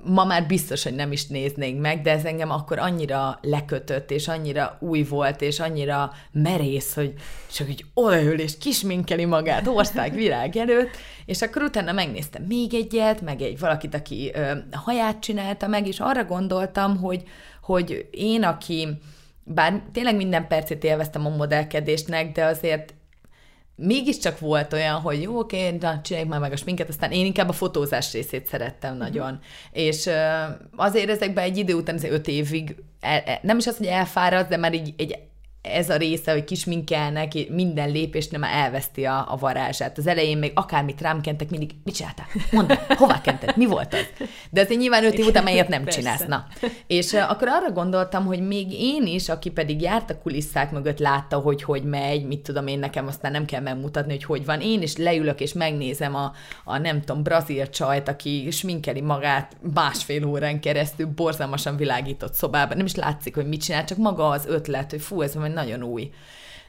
ma már biztos, hogy nem is néznénk meg, de ez engem akkor annyira lekötött, és annyira új volt, és annyira merész, hogy csak így odaül, és kisminkeli magát ország virág előtt, és akkor utána megnéztem még egyet, meg egy valakit, aki haját csinálta meg, és arra gondoltam, hogy, hogy én, aki bár tényleg minden percét élveztem a modellkedésnek, de azért mégiscsak volt olyan, hogy jó, oké, na, csináljuk már meg a sminket, aztán én inkább a fotózás részét szerettem nagyon. És ö, azért ezekben egy idő után, azért öt évig, el, el, nem is az, hogy elfárad, de már így egy ez a része, hogy kisminkelnek, minden lépésnél már elveszti a, a varázsát. Az elején még akármit rám kentek, mindig, mit csináltál? Mondd, hová kented? Mi volt az? De azért nyilván öt év után már ilyet nem Persze. csinálsz. Na. És akkor arra gondoltam, hogy még én is, aki pedig járt a kulisszák mögött, látta, hogy hogy megy, mit tudom én, nekem aztán nem kell megmutatni, hogy hogy van. Én is leülök és megnézem a, a nem tudom, brazil csajt, aki sminkeli magát másfél órán keresztül borzalmasan világított szobában. Nem is látszik, hogy mit csinál, csak maga az ötlet, hogy fú, ez valami nagyon új.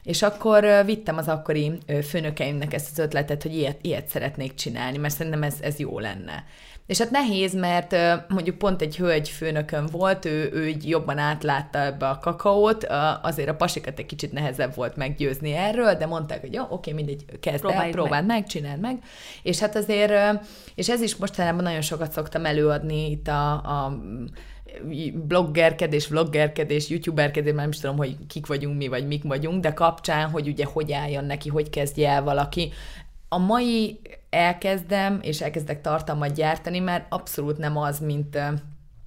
És akkor vittem az akkori főnökeimnek ezt az ötletet, hogy ilyet, ilyet szeretnék csinálni, mert szerintem ez, ez jó lenne. És hát nehéz, mert mondjuk pont egy hölgy főnökön volt, ő, ő jobban átlátta ebbe a kakaót, azért a pasikat egy kicsit nehezebb volt meggyőzni erről, de mondták, hogy jó, oké, mindegy, kezd el, Próbáljuk próbáld meg, csináld meg. És hát azért, és ez is mostanában nagyon sokat szoktam előadni itt a, a bloggerkedés, vloggerkedés, youtuberkedés, már nem is tudom, hogy kik vagyunk mi, vagy mik vagyunk, de kapcsán, hogy ugye hogy álljon neki, hogy kezdje el valaki. A mai elkezdem, és elkezdek tartalmat gyártani, mert abszolút nem az, mint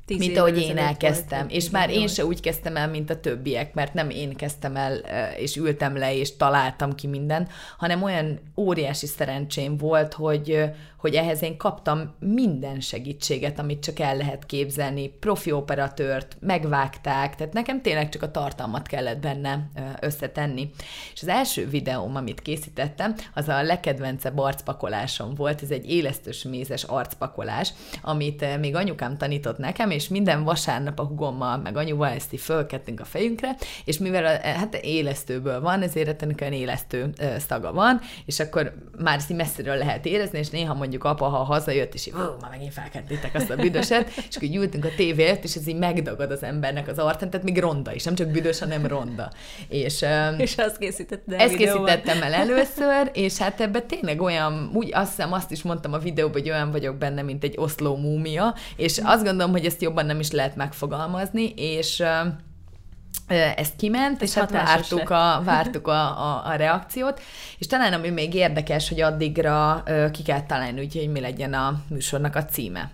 Tíz mint ahogy én elkezdtem. Volt, és már én se úgy kezdtem el, mint a többiek, mert nem én kezdtem el, és ültem le, és találtam ki mindent, hanem olyan óriási szerencsém volt, hogy, hogy ehhez én kaptam minden segítséget, amit csak el lehet képzelni, profi operatőrt, megvágták, tehát nekem tényleg csak a tartalmat kellett benne összetenni. És az első videóm, amit készítettem, az a legkedvencebb arcpakolásom volt, ez egy élesztős mézes arcpakolás, amit még anyukám tanított nekem, és minden vasárnap a hugommal, meg anyuval ezt így fölkettünk a fejünkre, és mivel a, hát élesztőből van, ezért ennek olyan élesztő szaga van, és akkor már ezt messziről lehet érezni, és néha mondjuk apa, ha hazajött, és így, már megint felkettétek azt a büdöset, (laughs) és akkor ültünk a tévét, és ez így megdagad az embernek az arcán, tehát még ronda is, nem csak büdös, hanem ronda. És, és azt készítettem Ezt készítettem el (laughs) először, és hát ebben tényleg olyan, úgy azt hiszem, azt is mondtam a videóban, hogy olyan vagyok benne, mint egy oszló múmia, és azt gondolom, hogy ezt jobban nem is lehet megfogalmazni, és ezt kiment, és hát vártuk, a, vártuk a, a, a reakciót, és talán ami még érdekes, hogy addigra ki kell találni, úgyhogy mi legyen a műsornak a címe.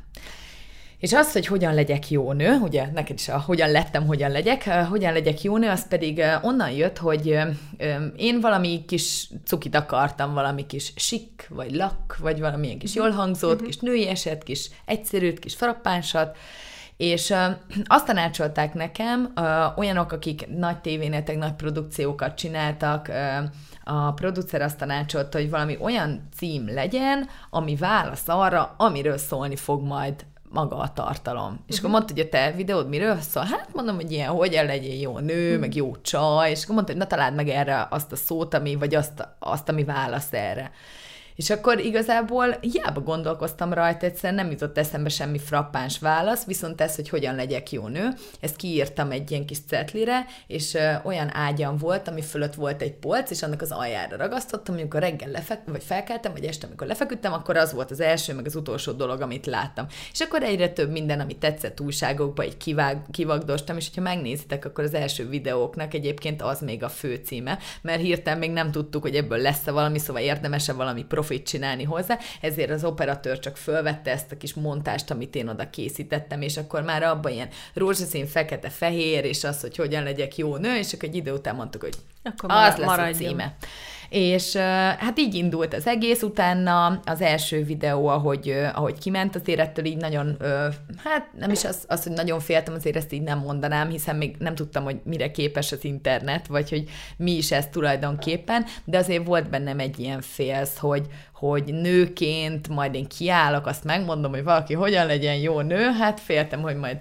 És az, hogy hogyan legyek jó nő, ugye neked is a hogyan lettem, hogyan legyek, hogyan legyek jó nő, az pedig onnan jött, hogy én valami kis cukit akartam, valami kis sik, vagy lak, vagy valamilyen kis jól hangzott, uh-huh. kis női eset, kis egyszerűt, kis frappánsat, és azt tanácsolták nekem, olyanok, akik nagy tévénetek, nagy produkciókat csináltak, a producer azt tanácsolta, hogy valami olyan cím legyen, ami válasz arra, amiről szólni fog majd maga a tartalom. Uh-huh. És akkor mhm. mondta, hogy a te videód miről szól? Hát mondom, hogy ilyen, hogyan legyen jó nő, uh-huh. meg jó csaj, és akkor mondta, hogy na találd meg erre azt a szót, ami, vagy azt, azt ami válasz erre. És akkor igazából hiába gondolkoztam rajta, egyszerűen nem jutott eszembe semmi frappáns válasz, viszont ez, hogy hogyan legyek jó nő, ezt kiírtam egy ilyen kis cetlire, és olyan ágyam volt, ami fölött volt egy polc, és annak az aljára ragasztottam, amikor reggel lefek, vagy felkeltem, vagy este, amikor lefeküdtem, akkor az volt az első, meg az utolsó dolog, amit láttam. És akkor egyre több minden, ami tetszett újságokba, egy kivág, kivagdostam, és hogyha megnézitek, akkor az első videóknak egyébként az még a fő címe, mert hirtelen még nem tudtuk, hogy ebből lesz-e valami, szóval érdemese valami profi profit csinálni hozzá, ezért az operatőr csak fölvette ezt a kis montást, amit én oda készítettem, és akkor már abban ilyen rózsaszín, fekete, fehér, és az, hogy hogyan legyek jó nő, és akkor egy idő után mondtuk, hogy akkor az lesz maradjon. a címe. És hát így indult az egész, utána az első videó, ahogy, ahogy kiment, azért ettől így nagyon, hát nem is az, az, hogy nagyon féltem, azért ezt így nem mondanám, hiszen még nem tudtam, hogy mire képes az internet, vagy hogy mi is ez tulajdonképpen, de azért volt bennem egy ilyen félsz, hogy, hogy nőként majd én kiállok, azt megmondom, hogy valaki hogyan legyen jó nő, hát féltem, hogy majd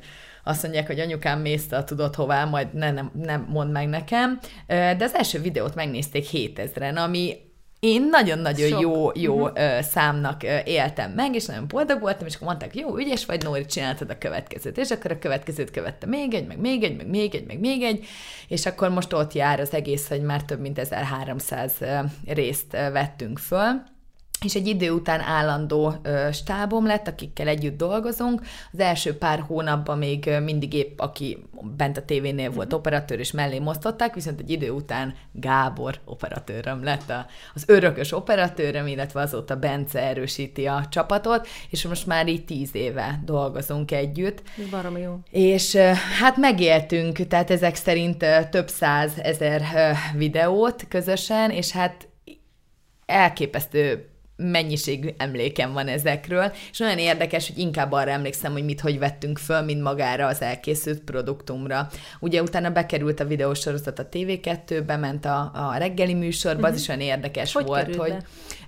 azt mondják, hogy anyukám mészte a tudod hová, majd ne, nem, nem mond meg nekem. De az első videót megnézték 7000-en, ami én nagyon-nagyon Sok. jó, jó uh-huh. számnak éltem meg, és nagyon boldog voltam, és akkor mondták, jó, ügyes vagy, Nóri, csináltad a következőt. És akkor a következőt követte még egy, meg még egy, meg még egy, meg még egy, és akkor most ott jár az egész, hogy már több mint 1300 részt vettünk föl és egy idő után állandó ö, stábom lett, akikkel együtt dolgozunk. Az első pár hónapban még mindig épp, aki bent a tévénél volt uh-huh. operatőr, és mellé mosztották, viszont egy idő után Gábor operatőröm lett a, az örökös operatőröm, illetve azóta Bence erősíti a csapatot, és most már így tíz éve dolgozunk együtt. Barom jó. És hát megéltünk, tehát ezek szerint több száz ezer videót közösen, és hát elképesztő mennyiség emlékem van ezekről, és olyan érdekes, hogy inkább arra emlékszem, hogy mit hogy vettünk föl, mint magára az elkészült produktumra. Ugye utána bekerült a videósorozat a TV2-be, ment a, a reggeli műsorba, uh-huh. az mhm. is olyan érdekes hogy volt, hogy...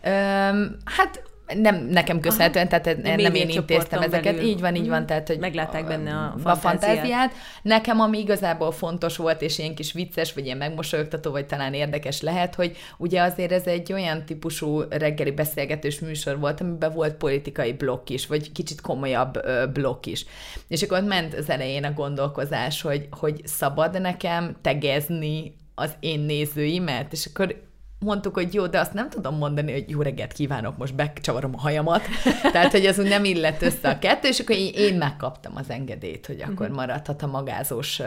Öm, hát nem nekem köszönhetően, Aha. tehát De nem én intéztem ezeket. Belül. Így van, így van. Mhm. Tehát, hogy Meglátták benne a, a fantáziát. Nekem, ami igazából fontos volt, és ilyen kis vicces, vagy ilyen megmosolyogtató, vagy talán érdekes lehet, hogy ugye azért ez egy olyan típusú reggeli beszélgetős műsor volt, amiben volt politikai blokk is, vagy kicsit komolyabb blokk is. És akkor ment az elején a gondolkozás, hogy, hogy szabad nekem tegezni az én nézőimet, és akkor mondtuk, hogy jó, de azt nem tudom mondani, hogy jó reggelt kívánok, most becsavarom a hajamat. (laughs) Tehát, hogy úgy nem illett össze a kettő, és akkor én, én megkaptam az engedélyt, hogy akkor mhm. maradhat a magázós,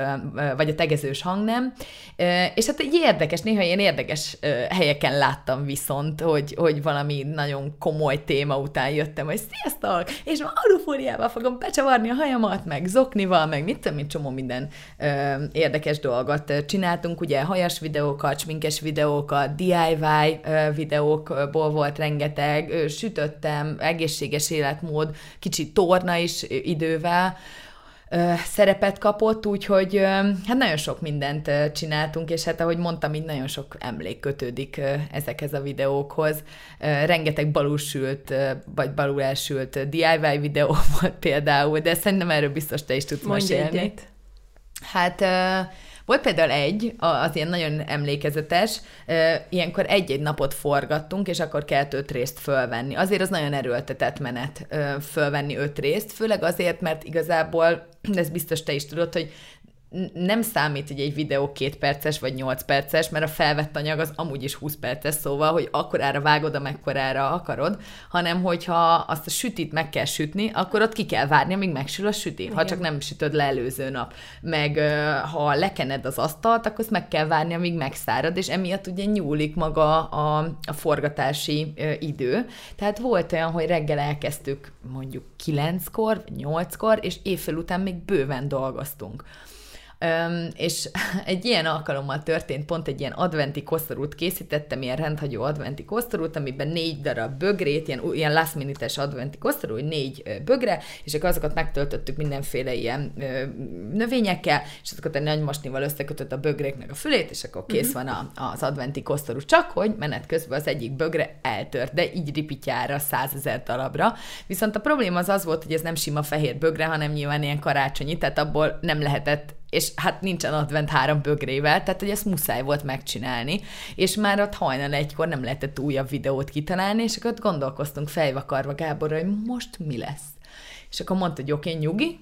vagy a tegezős hangnem. És hát egy érdekes, néha ilyen érdekes helyeken láttam viszont, hogy, hogy valami nagyon komoly téma után jöttem, hogy sziasztok, és ma alufóriával fogom becsavarni a hajamat, meg zoknival, meg mit tudom, csomó minden érdekes dolgot csináltunk, ugye hajas videókat, sminkes videókat, DIY DIY videókból volt rengeteg, sütöttem, egészséges életmód, kicsit torna is idővel, szerepet kapott, úgyhogy hát nagyon sok mindent csináltunk, és hát ahogy mondtam, így nagyon sok emlék kötődik ezekhez a videókhoz. Rengeteg balúsült, vagy balul elsült DIY videó volt például, de szerintem erről biztos te is tudsz Mondj mesélni. Egyet. Hát volt például egy, az ilyen nagyon emlékezetes, ilyenkor egy-egy napot forgattunk, és akkor kellett öt részt fölvenni. Azért az nagyon erőltetett menet fölvenni öt részt, főleg azért, mert igazából, ez biztos te is tudod, hogy nem számít, hogy egy videó két perces vagy nyolc perces, mert a felvett anyag az amúgy is 20 perces, szóval, hogy akkorára vágod, amekkorára akarod, hanem hogyha azt a sütit meg kell sütni, akkor ott ki kell várni, amíg megsül a süti, Igen. ha csak nem sütöd le előző nap. Meg ha lekened az asztalt, akkor azt meg kell várni, amíg megszárad, és emiatt ugye nyúlik maga a, a forgatási idő. Tehát volt olyan, hogy reggel elkezdtük mondjuk kilenckor, vagy nyolckor, és éjfél után még bőven dolgoztunk. Öm, és (laughs) egy ilyen alkalommal történt, pont egy ilyen adventi koszorút készítettem, ilyen rendhagyó adventi koszorút, amiben négy darab bögrét, ilyen, ilyen last minute adventi koszorú, négy bögre, és akkor azokat megtöltöttük mindenféle ilyen ö, növényekkel, és azokat egy nagy masnival összekötött a bögréknek a fülét, és akkor kész uh-huh. van a, az adventi koszorú. Csak hogy menet közben az egyik bögre eltört, de így ripityára, százezer darabra. Viszont a probléma az az volt, hogy ez nem sima fehér bögre, hanem nyilván ilyen karácsonyi, tehát abból nem lehetett és hát nincsen advent három bögrével, tehát hogy ezt muszáj volt megcsinálni, és már ott hajnal egykor nem lehetett újabb videót kitalálni, és akkor ott gondolkoztunk fejvakarva Gáborra, hogy most mi lesz. És akkor mondta, hogy oké, okay, nyugi,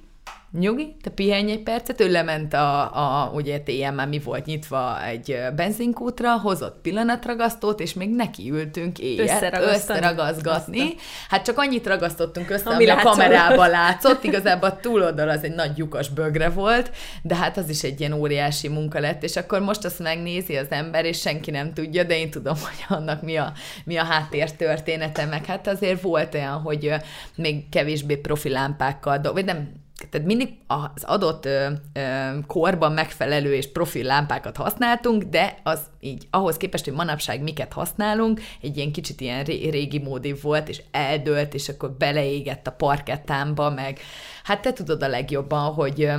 nyugi, te pihenj egy percet, ő lement a, a ugye téjjel már mi volt nyitva egy benzinkútra, hozott pillanatragasztót, és még nekiültünk éjjel összeragazgatni. Hát csak annyit ragasztottunk össze, ami, ami a kamerában látszott, igazából a túloldal az egy nagy lyukas bögre volt, de hát az is egy ilyen óriási munka lett, és akkor most azt megnézi az ember, és senki nem tudja, de én tudom, hogy annak mi a, mi a háttér története, meg hát azért volt olyan, hogy még kevésbé profilámpákkal, vagy nem tehát mindig az adott ö, ö, korban megfelelő és profil lámpákat használtunk, de az így ahhoz képest, hogy manapság miket használunk, egy ilyen kicsit ilyen régi módi volt, és eldőlt, és akkor beleégett a parkettámba, meg hát te tudod a legjobban, hogy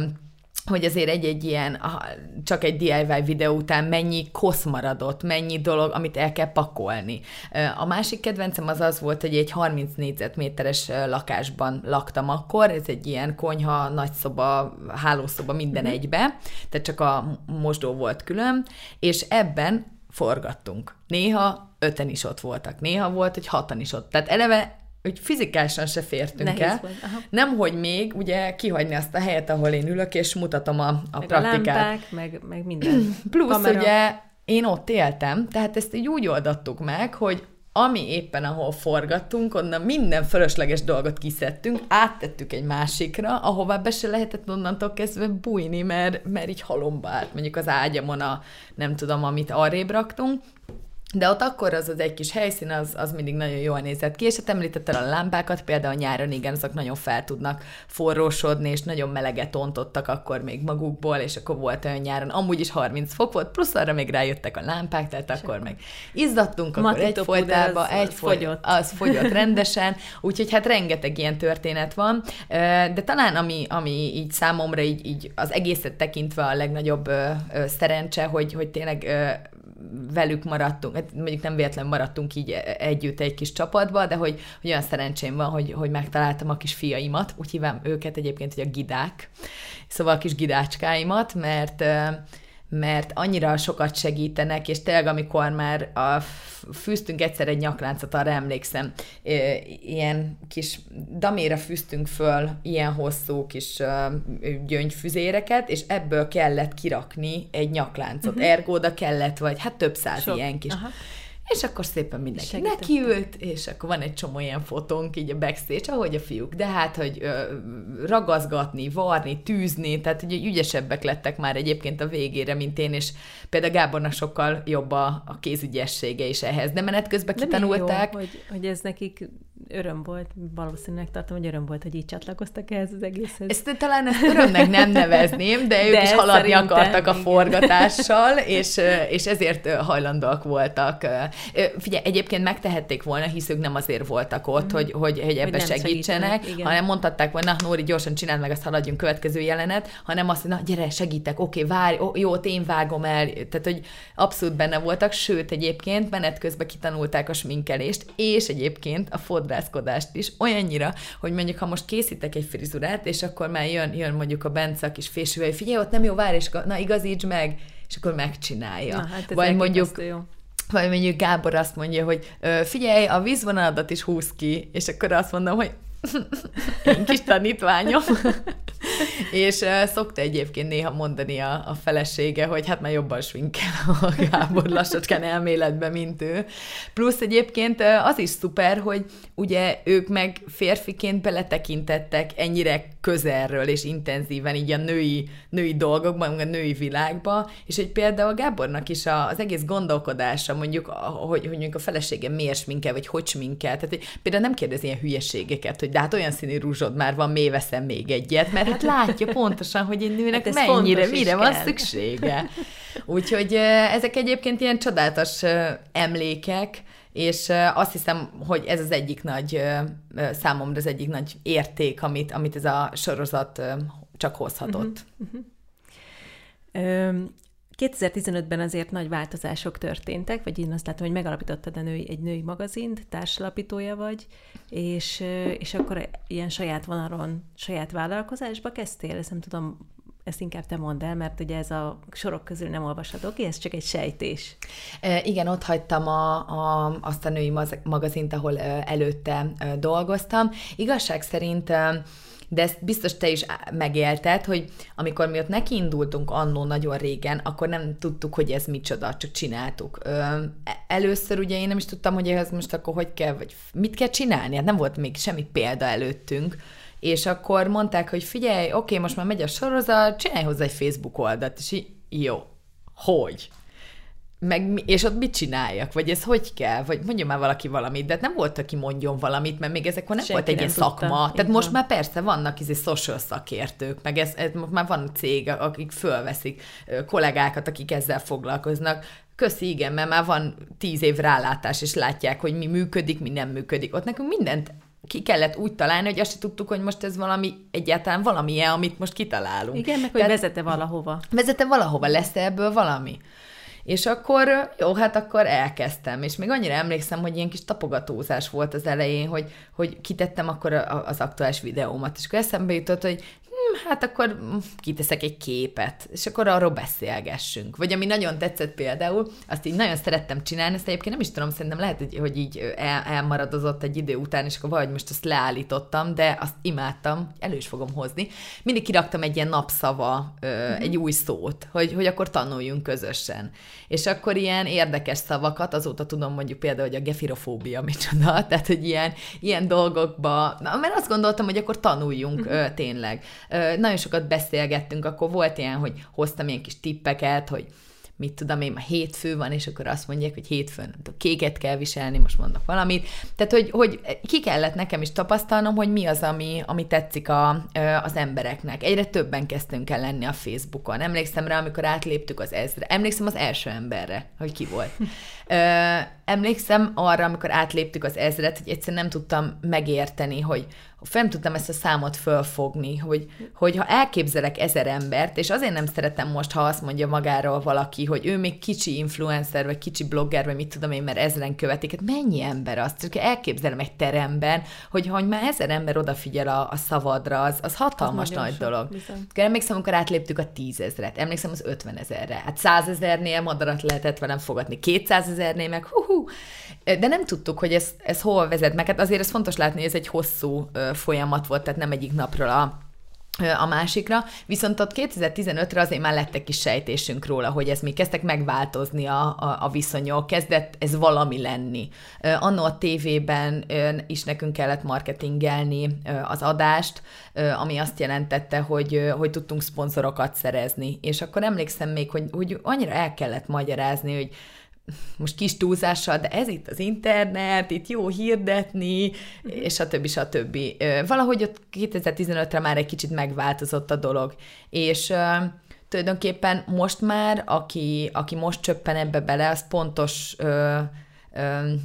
hogy azért egy-egy ilyen, csak egy DIY videó után mennyi kosz maradott, mennyi dolog, amit el kell pakolni. A másik kedvencem az az volt, hogy egy 30 négyzetméteres lakásban laktam akkor, ez egy ilyen konyha, nagyszoba, hálószoba, minden mm-hmm. egybe, tehát csak a mosdó volt külön, és ebben forgattunk. Néha öten is ott voltak, néha volt, hogy hatan is ott. Tehát eleve hogy fizikálisan se fértünk Nehéz el. Nem, hogy még ugye kihagyni azt a helyet, ahol én ülök, és mutatom a, a meg praktikát. A lámpák, meg, meg minden. (clears throat) Plusz Kamera. ugye én ott éltem, tehát ezt így úgy oldottuk meg, hogy ami éppen ahol forgattunk, onnan minden fölösleges dolgot kiszedtünk, áttettük egy másikra, ahová be se lehetett onnantól kezdve bújni, mert, mert így halomba állt, mondjuk az ágyamon a, nem tudom, amit arrébb raktunk, de ott akkor az az egy kis helyszín, az, az mindig nagyon jól nézett ki, és hát említetted a lámpákat, például nyáron igen, azok nagyon fel tudnak forrósodni, és nagyon meleget ontottak akkor még magukból, és akkor volt olyan nyáron, amúgy is 30 fok volt, plusz arra még rájöttek a lámpák, tehát Sem. akkor meg izzadtunk, akkor egy folytába, egy az fogyott. Az fogyott rendesen, (laughs) úgyhogy hát rengeteg ilyen történet van, de talán ami, ami így számomra így, így az egészet tekintve a legnagyobb szerencse, hogy, hogy tényleg velük maradtunk, hát mondjuk nem véletlen maradtunk így együtt egy kis csapatba, de hogy, hogy olyan szerencsém van, hogy, hogy megtaláltam a kis fiaimat, úgy hívám őket egyébként, hogy a gidák, szóval a kis gidácskáimat, mert mert annyira sokat segítenek, és tényleg amikor már a, fűztünk egyszer egy nyakláncot, arra emlékszem, ilyen kis daméra fűztünk föl ilyen hosszú kis gyöngyfüzéreket, és ebből kellett kirakni egy nyakláncot. Uh-huh. Ergo oda kellett, vagy hát több száz Sok. ilyen kis. Aha és akkor szépen mindenki Segítettek. nekiült, és akkor van egy csomó ilyen fotónk így a backstage, ahogy a fiúk, de hát, hogy ö, ragazgatni, varni, tűzni, tehát hogy ügyesebbek lettek már egyébként a végére, mint én, és például Gábornak sokkal jobb a, a kézügyessége is ehhez, de menet közben De kitanulták. Jó, hogy, hogy ez nekik öröm volt, valószínűleg tartom, hogy öröm volt, hogy így csatlakoztak ehhez az egészhez. Ezt talán ezt örömnek nem nevezném, de ők De is haladni akartak a forgatással, és, és ezért hajlandóak voltak. Figyelj, egyébként megtehették volna, hisz ők nem azért voltak ott, hogy, hogy, hogy ebbe nem segítsenek, segítenek, hanem mondhatták volna, na Nóri, gyorsan csináld meg, azt haladjunk következő jelenet, hanem azt, hogy na gyere, segítek, oké, várj, jó, én vágom el. Tehát, hogy abszolút benne voltak, sőt, egyébként menet közben kitanulták a sminkelést, és egyébként a fodrászkodást is olyannyira, hogy mondjuk, ha most készítek egy frizurát, és akkor már jön, jön mondjuk a Bence a kis fésűvel, hogy figyelj, ott nem jó, várj, és na igazíts meg, és akkor megcsinálja. Na, hát ez Vagy mondjuk jó. vagy mondjuk Gábor azt mondja, hogy "Ö, figyelj, a vízvonaladat is húz ki, és akkor azt mondom, hogy (laughs) én kis tanítványom. (laughs) és uh, szokta egyébként néha mondani a, a felesége, hogy hát már jobban sminkel a Gábor lassacskán elméletben, mint ő. Plusz egyébként az is szuper, hogy ugye ők meg férfiként beletekintettek ennyire közelről és intenzíven így a női, női dolgokban, a női világba, és hogy például Gábornak is a, az egész gondolkodása, mondjuk, hogy, hogy mondjuk a felesége miért sminkel, vagy hogy sminkel, tehát hogy például nem kérdez ilyen hülyeségeket, hogy de hát olyan színű rúzsod már van, miért veszem még egyet, mert hát látja pontosan, hogy egy nőnek Hát mennyire, mire van szüksége. (laughs) Úgyhogy eh, ezek egyébként ilyen csodálatos eh, emlékek, és eh, azt hiszem, hogy ez az egyik nagy, számomra az egyik nagy érték, amit, amit ez a sorozat csak hozhatott. Öm, 2015-ben azért nagy változások történtek, vagy én azt látom, hogy megalapítottad a női, egy női magazint, társalapítója vagy, és, és akkor ilyen saját vonalon, saját vállalkozásba kezdtél, ezt nem tudom, ezt inkább te mondd el, mert ugye ez a sorok közül nem olvasható ki, ez csak egy sejtés. E, Igen, ott hagytam a, a, azt a női magazint, ahol előtte dolgoztam. Igazság szerint, de ezt biztos te is megélted, hogy amikor mi ott nekiindultunk annó nagyon régen, akkor nem tudtuk, hogy ez micsoda, csak csináltuk. Ö, Először ugye én nem is tudtam, hogy ehhez most akkor hogy kell, vagy mit kell csinálni, hát nem volt még semmi példa előttünk, és akkor mondták, hogy figyelj, oké, most már megy a sorozat, csinálj hozzá egy Facebook oldalt, és így, jó, hogy? Meg, és ott mit csináljak, vagy ez hogy kell, vagy mondjon már valaki valamit, de hát nem volt, aki mondjon valamit, mert még ezekor nem Senki volt egy nem ilyen tudta. szakma. Tehát most van. már persze vannak izé social szakértők, meg ez, ez most már van cég, akik fölveszik kollégákat, akik ezzel foglalkoznak. Köszi, igen, mert már van tíz év rálátás, és látják, hogy mi működik, mi nem működik. Ott nekünk mindent ki kellett úgy találni, hogy azt se tudtuk, hogy most ez valami, egyáltalán valamilyen, amit most kitalálunk. Igen, meg hogy Tehát- vezete valahova. vezete valahova, lesz ebből valami? És akkor, jó, hát akkor elkezdtem, és még annyira emlékszem, hogy ilyen kis tapogatózás volt az elején, hogy, hogy kitettem akkor az aktuális videómat, és akkor eszembe jutott, hogy hát akkor kiteszek egy képet, és akkor arról beszélgessünk. Vagy ami nagyon tetszett például, azt így nagyon szerettem csinálni, ezt egyébként nem is tudom, szerintem lehet, hogy, hogy így el, elmaradozott egy idő után, és akkor valahogy most azt leállítottam, de azt imádtam, elő is fogom hozni. Mindig kiraktam egy ilyen napszava, ö, egy új szót, hogy, hogy akkor tanuljunk közösen. És akkor ilyen érdekes szavakat, azóta tudom mondjuk például, hogy a gefirofóbia micsoda, (laughs) tehát hogy ilyen, ilyen dolgokba, mert azt gondoltam, hogy akkor tanuljunk ö, tényleg. Nagyon sokat beszélgettünk, akkor volt ilyen, hogy hoztam ilyen kis tippeket, hogy mit tudom én, ma hétfő van, és akkor azt mondják, hogy hétfőn nem tudom, kéket kell viselni, most mondok valamit. Tehát, hogy, hogy ki kellett nekem is tapasztalnom, hogy mi az, ami, ami tetszik a, az embereknek. Egyre többen kezdtünk el lenni a Facebookon. Emlékszem rá, amikor átléptük az ezre. Emlékszem az első emberre, hogy ki volt. (laughs) Emlékszem arra, amikor átléptük az ezret, hogy egyszerűen nem tudtam megérteni, hogy nem tudtam ezt a számot fölfogni, hogy, hogy ha elképzelek ezer embert, és azért nem szeretem most, ha azt mondja magáról valaki, hogy ő még kicsi influencer, vagy kicsi blogger, vagy mit tudom én, mert ezeren követik, hát mennyi ember az? Csak elképzelem egy teremben, hogy ha már ezer ember odafigyel a, a szavadra, az, az hatalmas nagyon nagy sok, dolog. bizony. Emlékszem, amikor átléptük a tízezret, emlékszem az ötvenezerre. Hát százezernél madarat lehetett velem fogadni, kétszázezernél meg hú, de nem tudtuk, hogy ez, ez hol vezet meg. Hát azért ez fontos látni, hogy ez egy hosszú folyamat volt, tehát nem egyik napról a a másikra, viszont ott 2015-re azért már lettek is sejtésünk róla, hogy ez mi kezdtek megváltozni a, a, a viszonyok, kezdett ez valami lenni. Anno a tévében is nekünk kellett marketingelni az adást, ami azt jelentette, hogy, hogy tudtunk szponzorokat szerezni, és akkor emlékszem még, hogy, hogy annyira el kellett magyarázni, hogy most kis túlzással, de ez itt az internet, itt jó hirdetni, és a többi, a többi. Valahogy ott 2015-re már egy kicsit megváltozott a dolog, és tulajdonképpen most már, aki, aki most csöppen ebbe bele, az pontos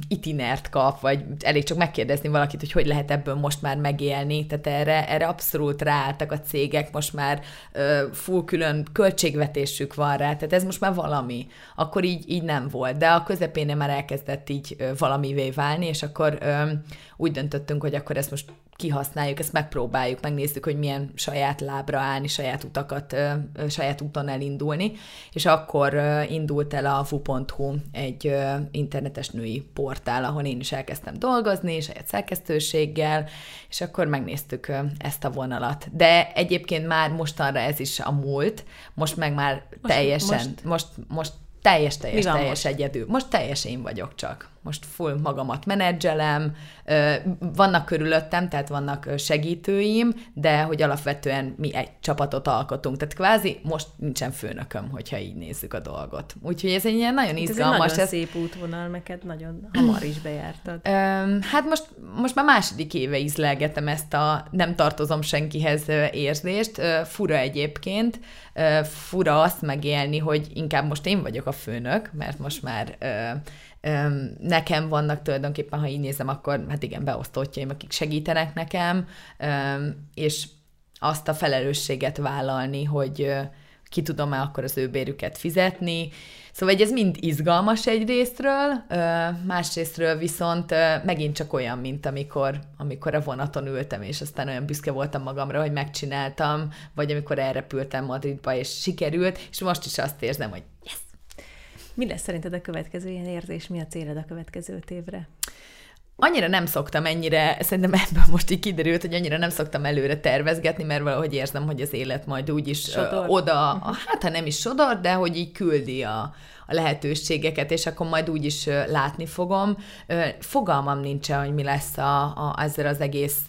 itinert kap, vagy elég csak megkérdezni valakit, hogy hogy lehet ebből most már megélni, tehát erre, erre abszolút ráálltak a cégek, most már ö, full külön költségvetésük van rá, tehát ez most már valami. Akkor így, így nem volt, de a közepén már elkezdett így ö, valamivé válni, és akkor ö, úgy döntöttünk, hogy akkor ezt most kihasználjuk, ezt megpróbáljuk, megnézzük, hogy milyen saját lábra állni, saját utakat, saját úton elindulni, és akkor indult el a fu.hu egy internetes női portál, ahol én is elkezdtem dolgozni, saját szerkesztőséggel, és akkor megnéztük ezt a vonalat. De egyébként már mostanra ez is a múlt, most meg már most, teljesen, most, most, most teljes, teljes, teljes most? egyedül. Most teljes én vagyok csak most full magamat menedzselem, vannak körülöttem, tehát vannak segítőim, de hogy alapvetően mi egy csapatot alkotunk. Tehát kvázi most nincsen főnököm, hogyha így nézzük a dolgot. Úgyhogy ez egy ilyen nagyon izgalmas. Ez egy nagyon ez... szép útvonal, neked nagyon hamar is bejártad. Hát most, most már második éve ízlelgetem ezt a nem tartozom senkihez érzést. Fura egyébként, fura azt megélni, hogy inkább most én vagyok a főnök, mert most már Nekem vannak tulajdonképpen, ha így nézem, akkor hát igen, beosztottjaim, akik segítenek nekem, és azt a felelősséget vállalni, hogy ki tudom-e akkor az ő bérüket fizetni. Szóval ez mind izgalmas egy részről, másrésztről viszont megint csak olyan, mint amikor, amikor a vonaton ültem, és aztán olyan büszke voltam magamra, hogy megcsináltam, vagy amikor elrepültem Madridba, és sikerült, és most is azt érzem, hogy mi lesz szerinted a következő ilyen érzés? Mi a céled a következő öt évre? annyira nem szoktam ennyire, szerintem ebből most így kiderült, hogy annyira nem szoktam előre tervezgetni, mert valahogy érzem, hogy az élet majd úgy is sodor. oda, uh-huh. hát ha nem is sodor, de hogy így küldi a, a lehetőségeket, és akkor majd úgy is látni fogom. Fogalmam nincsen, hogy mi lesz a, a, ezzel az egész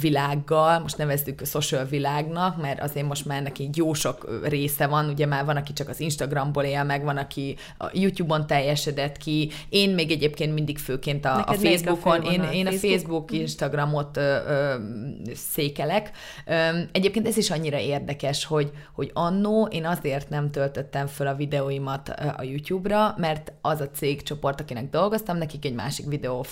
világgal, most nevezzük social világnak, mert azért most már neki jó sok része van, ugye már van, aki csak az Instagramból él meg, van, aki a YouTube-on teljesedett ki, én még egyébként mindig főként a, a Facebookon, a én, én a Facebook, mhm. Instagramot ö, ö, székelek. Ö, egyébként ez is annyira érdekes, hogy, hogy annó én azért nem töltöttem föl a videóimat a YouTube-ra, mert az a cégcsoport, akinek dolgoztam, nekik egy másik videó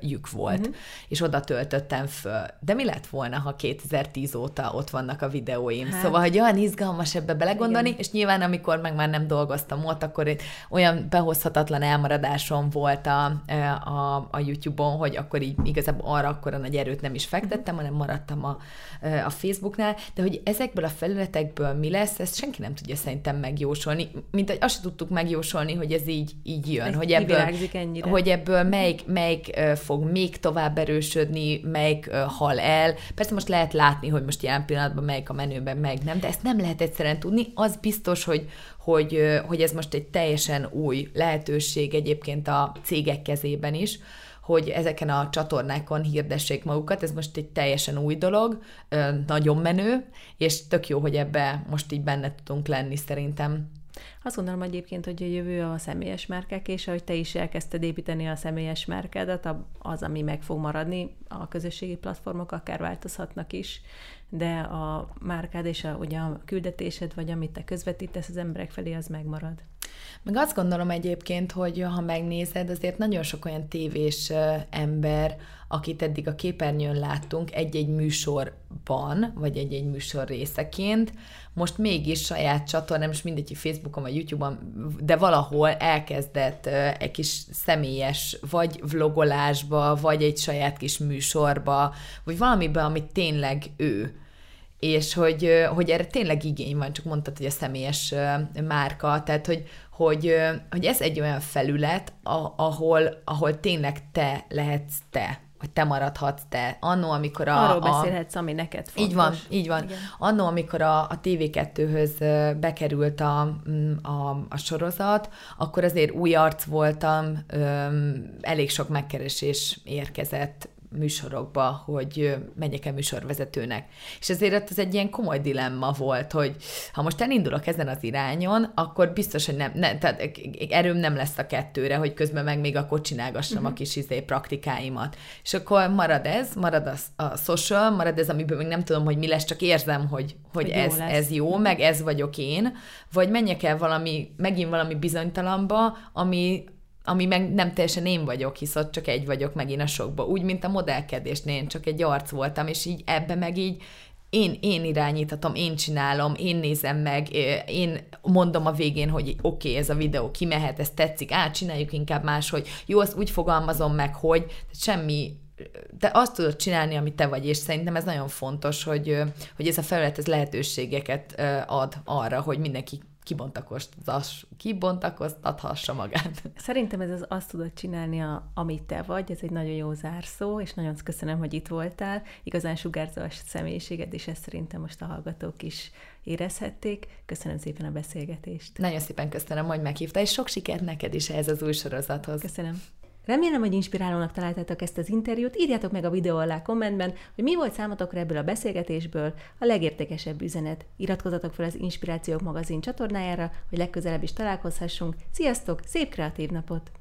lyuk volt, uh-huh. és oda tölt töltöttem föl. De mi lett volna, ha 2010 óta ott vannak a videóim? Hát. Szóval, hogy olyan izgalmas ebbe belegondolni, Igen. és nyilván amikor meg már nem dolgoztam ott, akkor olyan behozhatatlan elmaradásom volt a, a, a YouTube-on, hogy akkor így igazából arra akkor a nagy erőt nem is fektettem, hanem maradtam a, a Facebooknál, de hogy ezekből a felületekből mi lesz, ezt senki nem tudja szerintem megjósolni, mint hogy azt tudtuk megjósolni, hogy ez így, így jön, ez hogy ebből, hogy ebből melyik, melyik fog még tovább erősödni, melyik hal el. Persze most lehet látni, hogy most jelen pillanatban melyik a menőben, melyik nem, de ezt nem lehet egyszerűen tudni. Az biztos, hogy, hogy, hogy ez most egy teljesen új lehetőség egyébként a cégek kezében is, hogy ezeken a csatornákon hirdessék magukat, ez most egy teljesen új dolog, nagyon menő, és tök jó, hogy ebbe most így benne tudunk lenni szerintem. Azt gondolom egyébként, hogy a jövő a személyes márkák, és ahogy te is elkezdted építeni a személyes márkádat, az, ami meg fog maradni, a közösségi platformok akár változhatnak is, de a márkád és a, ugye a küldetésed, vagy amit te közvetítesz az emberek felé, az megmarad. Meg azt gondolom egyébként, hogy ha megnézed, azért nagyon sok olyan tévés ember, akit eddig a képernyőn láttunk egy-egy műsorban, vagy egy-egy műsor részeként, most mégis saját csatornán, most mindegy, Facebookon vagy YouTube-on, de valahol elkezdett egy kis személyes, vagy vlogolásba, vagy egy saját kis műsorba, vagy valamibe, amit tényleg ő. És hogy, hogy erre tényleg igény van, csak mondtad, hogy a személyes márka, tehát hogy, hogy, hogy ez egy olyan felület, ahol, ahol tényleg te lehetsz te hogy te maradhatsz te. Annó, amikor a... Arról a, beszélhetsz, ami neked fontos. Így van, így van. Igen. Annó, amikor a, a TV2-höz bekerült a, mm, a, a sorozat, akkor azért új arc voltam, öm, elég sok megkeresés érkezett műsorokba, hogy menjek el műsorvezetőnek. És ezért ez egy ilyen komoly dilemma volt, hogy ha most elindulok ezen az irányon, akkor biztos, hogy nem, nem tehát erőm nem lesz a kettőre, hogy közben meg még akkor csinálgassam uh-huh. a kis izé praktikáimat. És akkor marad ez, marad a, a social, marad ez, amiből még nem tudom, hogy mi lesz, csak érzem, hogy, hogy, hogy ez, jó ez jó, meg ez vagyok én, vagy menjek el valami, megint valami bizonytalamba, ami, ami meg nem teljesen én vagyok, hisz ott csak egy vagyok megint a sokba. Úgy, mint a modellkedésnél, én csak egy arc voltam, és így ebbe meg így én, én irányítatom, én csinálom, én nézem meg, én mondom a végén, hogy oké, okay, ez a videó kimehet, ez tetszik, át csináljuk inkább máshogy, jó, azt úgy fogalmazom meg, hogy semmi te azt tudod csinálni, amit te vagy, és szerintem ez nagyon fontos, hogy, hogy ez a felület ez lehetőségeket ad arra, hogy mindenki kibontakoztathassa magát. Szerintem ez az azt tudod csinálni, a, amit te vagy, ez egy nagyon jó zárszó, és nagyon köszönöm, hogy itt voltál. Igazán sugárzó a személyiséged, és ezt szerintem most a hallgatók is érezhették. Köszönöm szépen a beszélgetést. Nagyon szépen köszönöm, hogy meghívtál, és sok sikert neked is ehhez az új sorozathoz. Köszönöm. Remélem, hogy inspirálónak találtátok ezt az interjút. Írjátok meg a videó alá kommentben, hogy mi volt számotokra ebből a beszélgetésből a legértékesebb üzenet. Iratkozzatok fel az Inspirációk magazin csatornájára, hogy legközelebb is találkozhassunk. Sziasztok, szép kreatív napot!